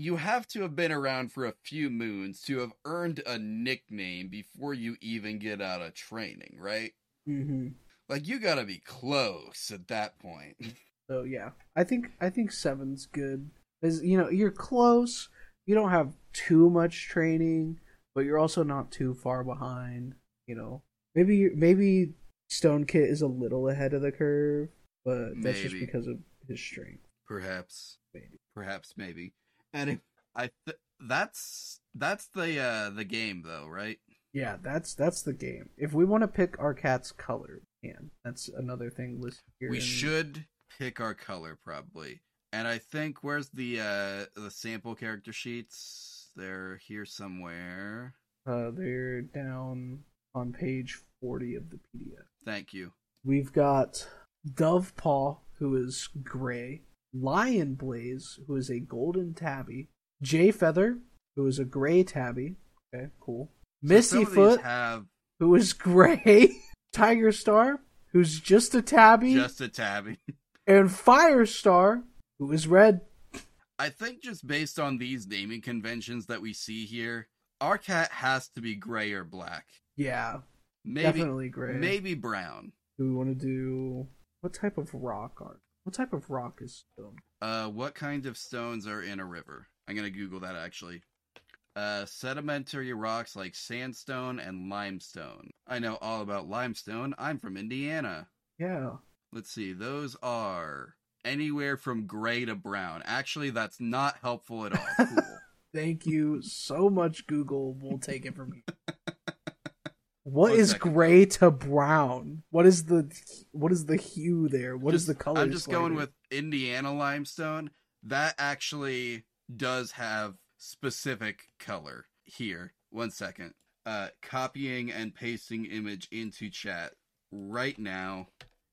you have to have been around for a few moons to have earned a nickname before you even get out of training, right? Mm-hmm. Like you gotta be close at that point. So yeah, I think I think seven's good. Is you know you're close. You don't have too much training, but you're also not too far behind. You know, maybe maybe Stone Kit is a little ahead of the curve, but that's just because of his strength. Perhaps, Maybe. perhaps, maybe. And I th- that's that's the uh the game though, right? Yeah, that's that's the game. If we want to pick our cat's color, we can that's another thing listed here. We in- should pick our color probably. And I think where's the uh the sample character sheets? They're here somewhere. Uh, they're down on page forty of the PDF. Thank you. We've got Dove Paw, who is gray, Lion Blaze, who is a golden tabby, Jay Feather, who is a gray tabby. Okay, cool. So Misty some of these Foot, have who is gray, Tiger Star, who's just a tabby, just a tabby. and Firestar, who is red. I think just based on these naming conventions that we see here, our cat has to be gray or black. Yeah, Maybe definitely gray. maybe brown. Do we want to do what type of rock art? What type of rock is stone? Uh, what kind of stones are in a river? I'm gonna Google that actually. Uh, sedimentary rocks like sandstone and limestone. I know all about limestone. I'm from Indiana. Yeah, Let's see. Those are anywhere from gray to brown. Actually, that's not helpful at all. Cool. Thank you so much, Google. We'll take it from you. What One is second. gray to brown? What is the what is the hue there? What is Just- the color? I'm just going with Indiana limestone. That actually does have specific color here. One second. Uh, copying and pasting image into chat right now.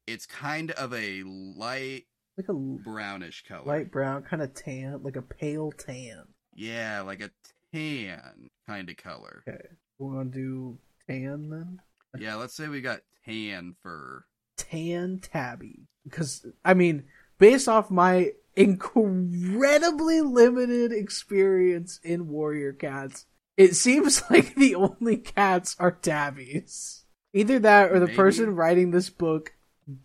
It's kind of a light like a brownish color. light brown, kind of tan, like a pale tan. Yeah, like a tan kind of color. Okay. We're gonna do tan then. Yeah, let's say we got tan fur. Tan tabby, because I mean, based off my incredibly limited experience in warrior cats, it seems like the only cats are tabbies. Either that or the Maybe. person writing this book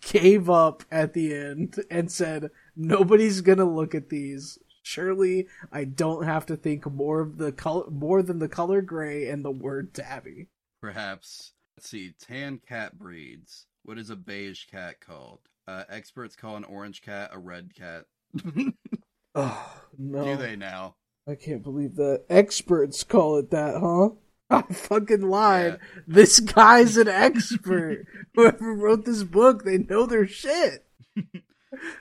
gave up at the end and said, nobody's gonna look at these. Surely I don't have to think more of the color, more than the color gray and the word tabby. Perhaps. Let's see. Tan cat breeds. What is a beige cat called? Uh, experts call an orange cat a red cat. Oh, no. Do they now? I can't believe the experts call it that, huh? I fucking lied. This guy's an expert. Whoever wrote this book, they know their shit.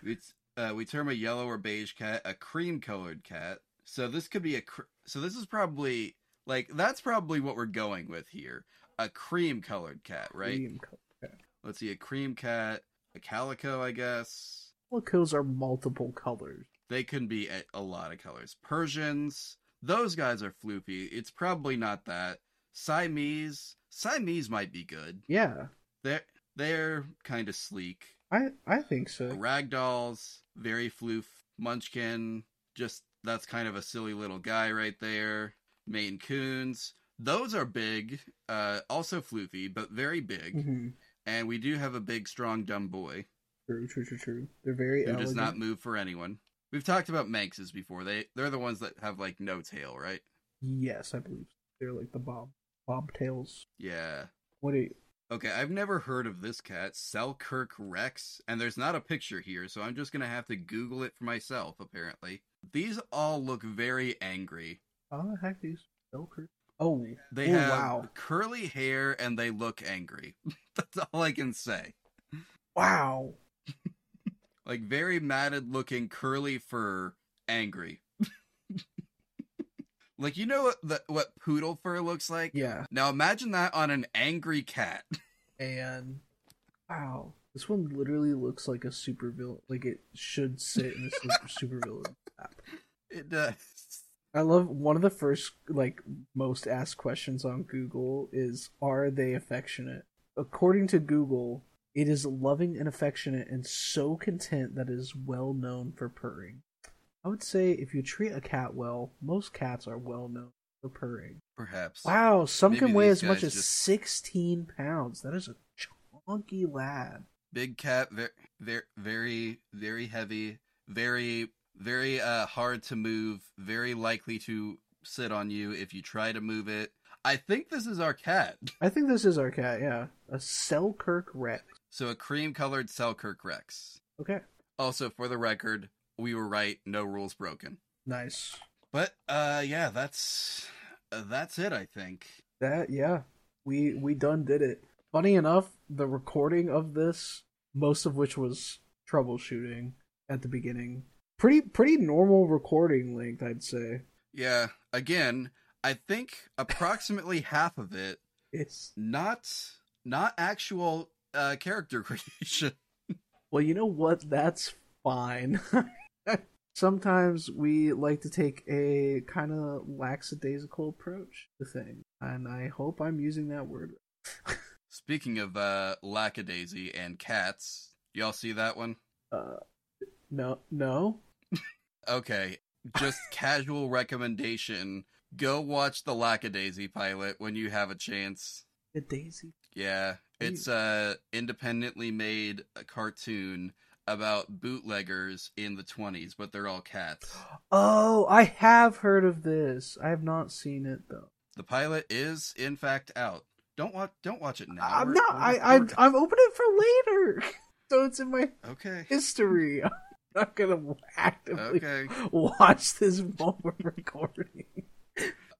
It's uh, we term a yellow or beige cat a cream colored cat. So this could be a cr- so this is probably like that's probably what we're going with here. A cream colored cat, right? Cream color. Let's see, a cream cat, a calico, I guess. Calicos are multiple colors. They can be a, a lot of colors. Persians, those guys are floopy. It's probably not that. Siamese, Siamese might be good. Yeah, They're they're kind of sleek. I I think so. Ragdolls, very floof. Munchkin, just that's kind of a silly little guy right there. Maine Coons. Those are big, uh, also floofy, but very big. hmm And we do have a big, strong, dumb boy True, true, true, true. They're very who elegant. does not move for anyone. We've talked about Manxes before. They they're the ones that have like no tail, right? Yes, I believe they're like the bob bobtails. Yeah. What do you? Okay, I've never heard of this cat, Selkirk Rex, and there's not a picture here, so I'm just gonna have to Google it for myself. Apparently, these all look very angry. How the heck these Selkirk? Oh, They oh, have wow, curly hair and they look angry. That's all I can say. wow. Like very matted looking curly fur, angry. like you know what the, what poodle fur looks like? Yeah, Now imagine that on an angry cat. and wow, this one literally looks like a super villain. Like it should sit in a super, super villain app. It does. I love one of the first like most asked questions on Google is are they affectionate? According to Google, it is loving and affectionate and so content that it is well known for purring. I would say if you treat a cat well, most cats are well known for purring. Perhaps. Wow, some Maybe can weigh as much as just- 16 pounds. That is a chunky lad. Big cat, very, very, very heavy, very, very uh, hard to move, very likely to sit on you if you try to move it. I think this is our cat. I think this is our cat, yeah. A Selkirk Rex. So a cream-colored Selkirk Rex. Okay, Also, for the record, we were right. No rules broken. nice. But uh, yeah, that's uh, that's it. I think. That yeah, we we done did it. Funny enough, the recording of this, most of which was troubleshooting at the beginning, pretty pretty normal recording length, I'd say. Yeah. Again, I think approximately half of it It's not not actual uh, character creation. well, you know what? That's fine. Sometimes we like to take a kind of lackadaisical approach to things, and I hope I'm using that word. Speaking of uh, lackadaisy and cats, y'all see that one? Uh, no, no. Okay, just casual recommendation. Go watch the Lackadaisy pilot when you have a chance. The daisy. Yeah, it's a uh, independently made uh, cartoon about bootleggers in the 20s, but they're all cats. Oh, I have heard of this. I have not seen it though. The pilot is in fact out. Don't watch don't watch it now. I'm We're- not. we're I, I recording. I'm opening it for later, so it's in my Okay. history. I'm not gonna actively Okay. watch this while we're recording.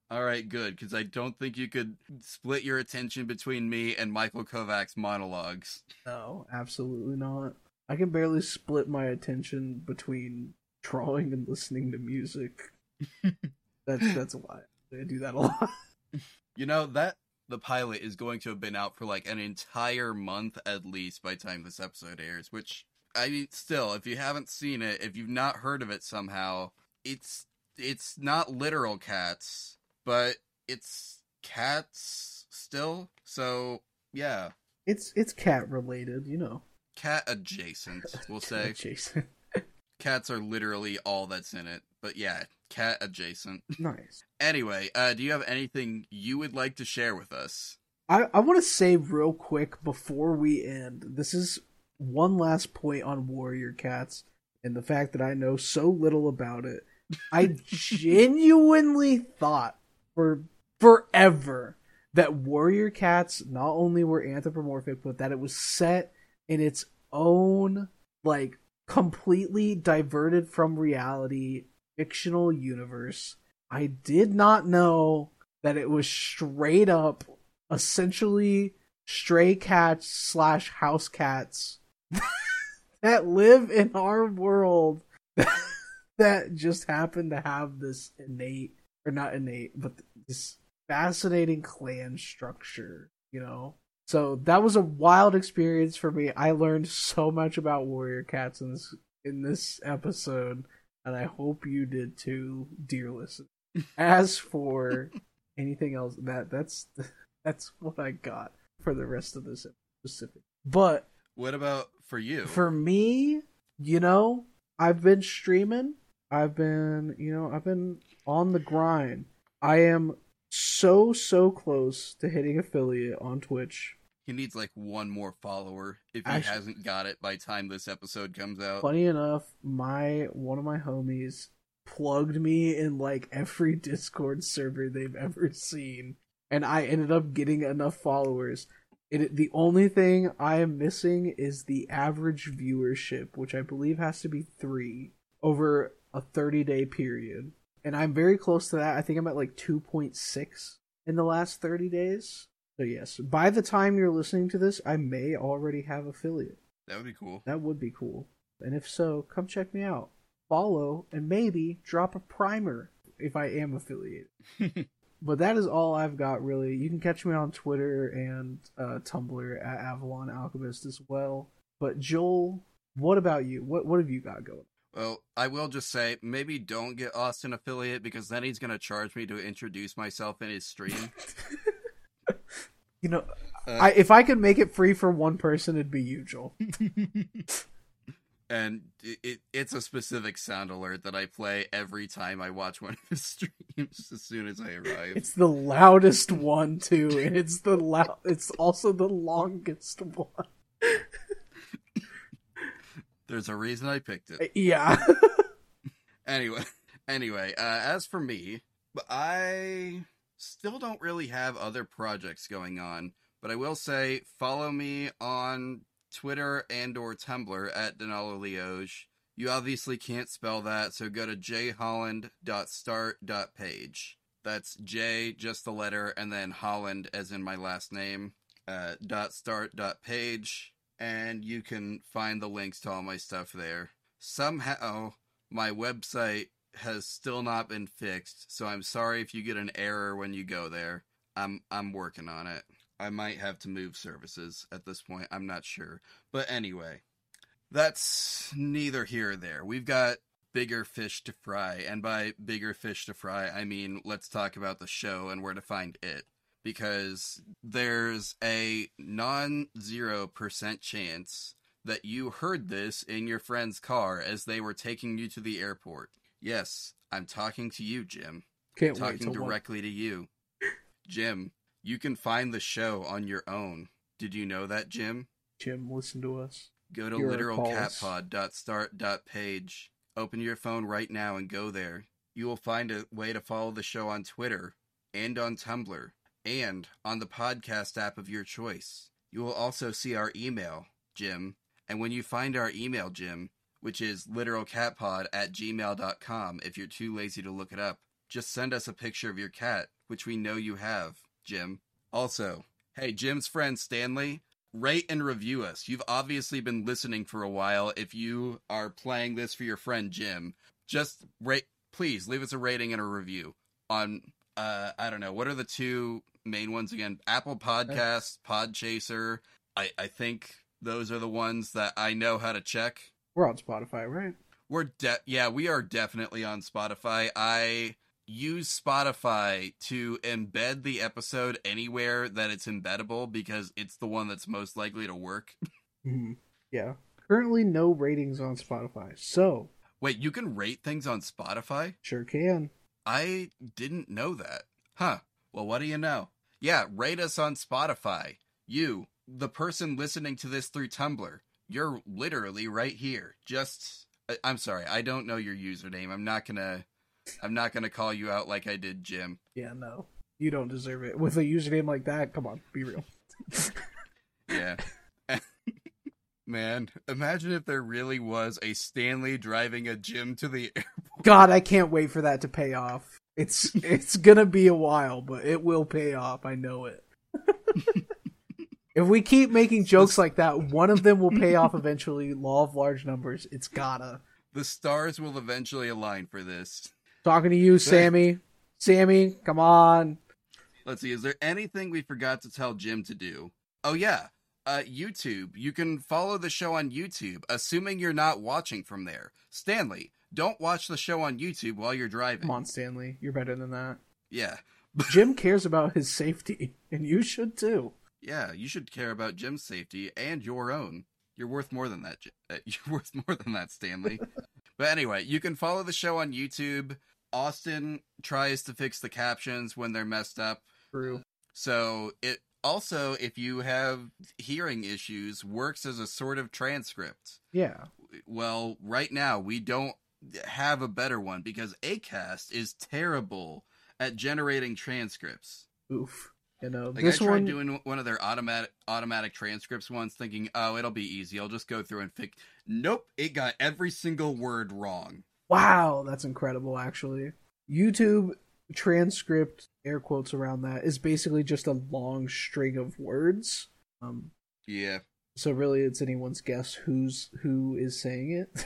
All right, good cuz I don't think you could split your attention between me and Michael Kovach's monologues. No, absolutely not. I can barely split my attention between drawing and listening to music. that's that's why I do that a lot. You know, that the pilot is going to have been out for like an entire month at least by the time this episode airs, which I mean still, if you haven't seen it, if you've not heard of it somehow, it's it's not literal cats, but it's cats still. So, yeah, It's it's cat related, you know. cat adjacent, we'll say. Jason. Cats are literally all that's in it. But yeah, cat adjacent. nice. Anyway, uh do you have anything you would like to share with us? I, I want to say real quick before we end this is one last point on Warrior Cats and the fact that I know so little about it. I genuinely thought for forever that Warrior Cats not only were anthropomorphic, but that it was set in its own, like, completely diverted from reality fictional universe. I did not know that it was straight up essentially stray cats slash house cats that live in our world that just happen to have this innate or not innate but this fascinating clan structure you know? So that was a wild experience for me. I learned so much about warrior cats in this in this episode and i hope you did too dear listener. As for anything else that that's that's what I got for the rest of this specific. But What about for you? for me, you know, I've been streaming I've been, you know, I've been on the grind. I am so so close to hitting affiliate on Twitch. He needs like one more follower if he Actu- hasn't got it by time this episode comes out. Funny enough, my one of my homies plugged me in like every Discord server they've ever seen, and I ended up getting enough followers. It, the only thing I am missing is the average viewership, which I believe has to be three over a 30 day period. And I'm very close to that. I think I'm at like 2.6 in the last 30 days. So, yes, by the time you're listening to this, I may already have affiliate. That would be cool. That would be cool. And if so, come check me out. Follow and maybe drop a primer if I am affiliated. but that is all I've got really. You can catch me on Twitter and uh, Tumblr at Avalon Alchemist as well. But Joel, what about you? What what have you got going? Well, I will just say maybe don't get Austin affiliate because then he's gonna charge me to introduce myself in his stream. You know, Uh, I if I could make it free for one person, it'd be you, Joel. and it, it, it's a specific sound alert that I play every time I watch one of his streams as soon as I arrive. It's the loudest one too, and it's the loud. It's also the longest one. There's a reason I picked it. Yeah. Anyway, anyway, uh, as for me, I still don't really have other projects going on, but I will say follow me on Twitter and or Tumblr at Denalo Lioge. You obviously can't spell that, so go to jholland.start.page. That's J, just the letter, and then Holland, as in my last name, uh, dot and you can find the links to all my stuff there. Somehow, my website has still not been fixed, so I'm sorry if you get an error when you go there. I'm I'm working on it. I might have to move services at this point. I'm not sure. But anyway, that's neither here or there. We've got bigger fish to fry, and by bigger fish to fry, I mean let's talk about the show and where to find it. Because there's a non zero percent chance that you heard this in your friend's car as they were taking you to the airport. Yes, I'm talking to you, Jim. Can't wait talking one- directly to you. Jim, you can find the show on your own. Did you know that, Jim? Jim, listen to us. Go to literalcatpod.start.page. Open your phone right now and go there. You will find a way to follow the show on Twitter and on Tumblr and on the podcast app of your choice. You will also see our email, Jim. And when you find our email, Jim, which is literalcatpod at gmail.com if you're too lazy to look it up, just send us a picture of your cat, which we know you have, Jim. Also, hey, Jim's friend Stanley, rate and review us. You've obviously been listening for a while. If you are playing this for your friend Jim, just rate please leave us a rating and a review on uh I don't know, what are the two main ones again? Apple Podcasts, Podchaser. I I think those are the ones that I know how to check. We're on Spotify, right? We're de- yeah, we are definitely on Spotify. I use Spotify to embed the episode anywhere that it's embeddable because it's the one that's most likely to work. hmm Yeah. Currently, no ratings on Spotify, so Wait, you can rate things on Spotify? sure can. I didn't know that. Huh. Well, what do you know? Yeah, rate us on Spotify. You, the person listening to this through Tumblr, you're literally right here. Just I'm sorry, I don't know your username. I'm not going to I'm not going to call you out like I did Jim. Yeah, no, you don't deserve it with a username like that. Come on, be real. Yeah. Man, imagine if there really was a Stanley driving a Jim to the airport. God, I can't wait for that to pay off. It's it's gonna be a while, but it will pay off. I know it. if we keep making jokes like that, one of them will pay off eventually. Law of large numbers. It's gotta. The stars will eventually align for this. Talking to you, Sammy. Sammy, come on. Let's see, is there anything we forgot to tell Jim to do? Oh yeah, uh YouTube. You can follow the show on YouTube, assuming you're not watching from there. Stanley, don't watch the show on YouTube while you're driving. Come on, Stanley. You're better than that. Yeah. Jim cares about his safety, and you should too. Yeah, you should care about Jim's safety and your own. You're worth more than that. Uh, You're worth more than that, Stanley. But anyway, you can follow the show on YouTube. Austin tries to fix the captions when they're messed up. True. So it also, if you have hearing issues, works as a sort of transcript. Yeah. Well, right now we don't have a better one because Acast is terrible at generating transcripts. Oof. You know, Like I tried one. doing one of their automatic automatic transcripts once, thinking, "Oh, it'll be easy. I'll just go through and fix." Nope, it got every single word wrong. Wow, that's incredible. Actually, YouTube transcript air quotes around that is basically just a long string of words. Um, Yeah, so really, it's anyone's guess who's who is saying it.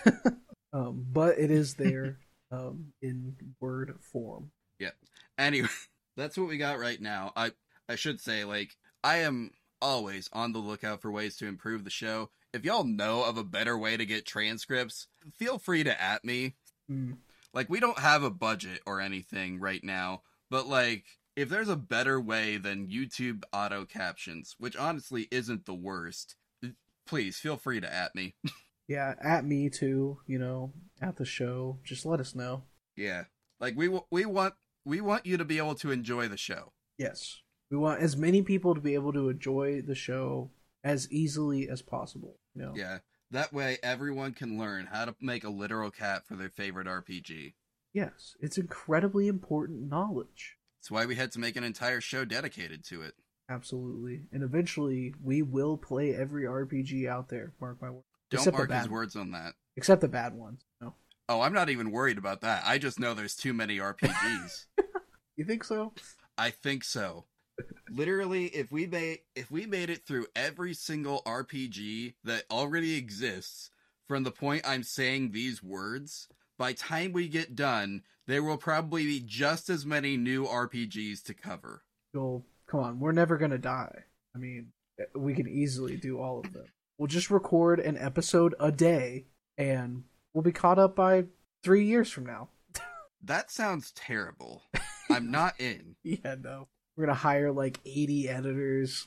um, but it is there um, in word form. Yeah. Anyway, that's what we got right now. I I should say like I am always on the lookout for ways to improve the show. If y'all know of a better way to get transcripts, feel free to at me. Mm. Like we don't have a budget or anything right now, but like if there's a better way than YouTube auto captions, which honestly isn't the worst, please feel free to at me. Yeah, at me too. You know, at the show. Just let us know. yeah. Like we w- we want we want you to be able to enjoy the show. Yes, we want as many people to be able to enjoy the show as easily as possible. You know. Yeah. That way everyone can learn how to make a literal cat for their favorite RPG. Yes, it's incredibly important knowledge. That's why we had to make an entire show dedicated to it. Absolutely. And eventually we will play every RPG out there, mark my word. Don't Except mark his words on that. Except the bad ones. No. Oh, I'm not even worried about that. I just know there's too many RPGs. You think so? I think so. Literally, if we made if we made it through every single RPG that already exists from the point I'm saying these words, by time we get done, there will probably be just as many new RPGs to cover. Joel, come on, we're never gonna die. I mean, we can easily do all of them. We'll just record an episode a day, and we'll be caught up by three years from now. That sounds terrible. I'm not in. Yeah, no. We're gonna hire like eighty editors.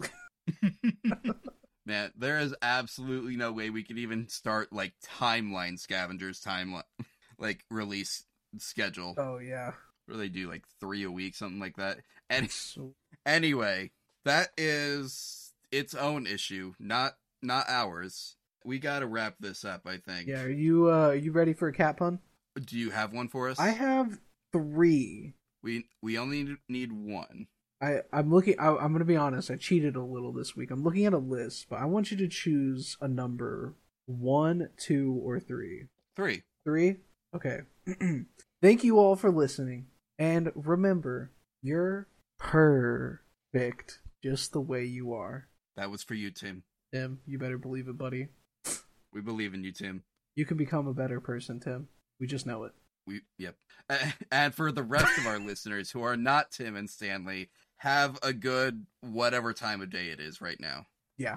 Man, there is absolutely no way we could even start like timeline scavengers timeline like release schedule oh yeah. where they do like three a week, something like that. And So anyway, that is its own issue, not not ours. We got to wrap this up, I think. yeah, are you uh are you ready for a cat pun? Do you have one for us? I have three. We we only need one. I I'm looking. I, I'm gonna be honest. I cheated a little this week. I'm looking at a list, but I want you to choose a number: one, two, or three. Three. Three. Okay. Thank you all for listening, and remember, you're perfect just the way you are. That was for you, Tim. Tim, you better believe it, buddy. We believe in you, Tim. You can become a better person, Tim. We just know it. We yep. And for the rest of our listeners who are not Tim and Stanley, have a good whatever time of day it is right now. Yeah.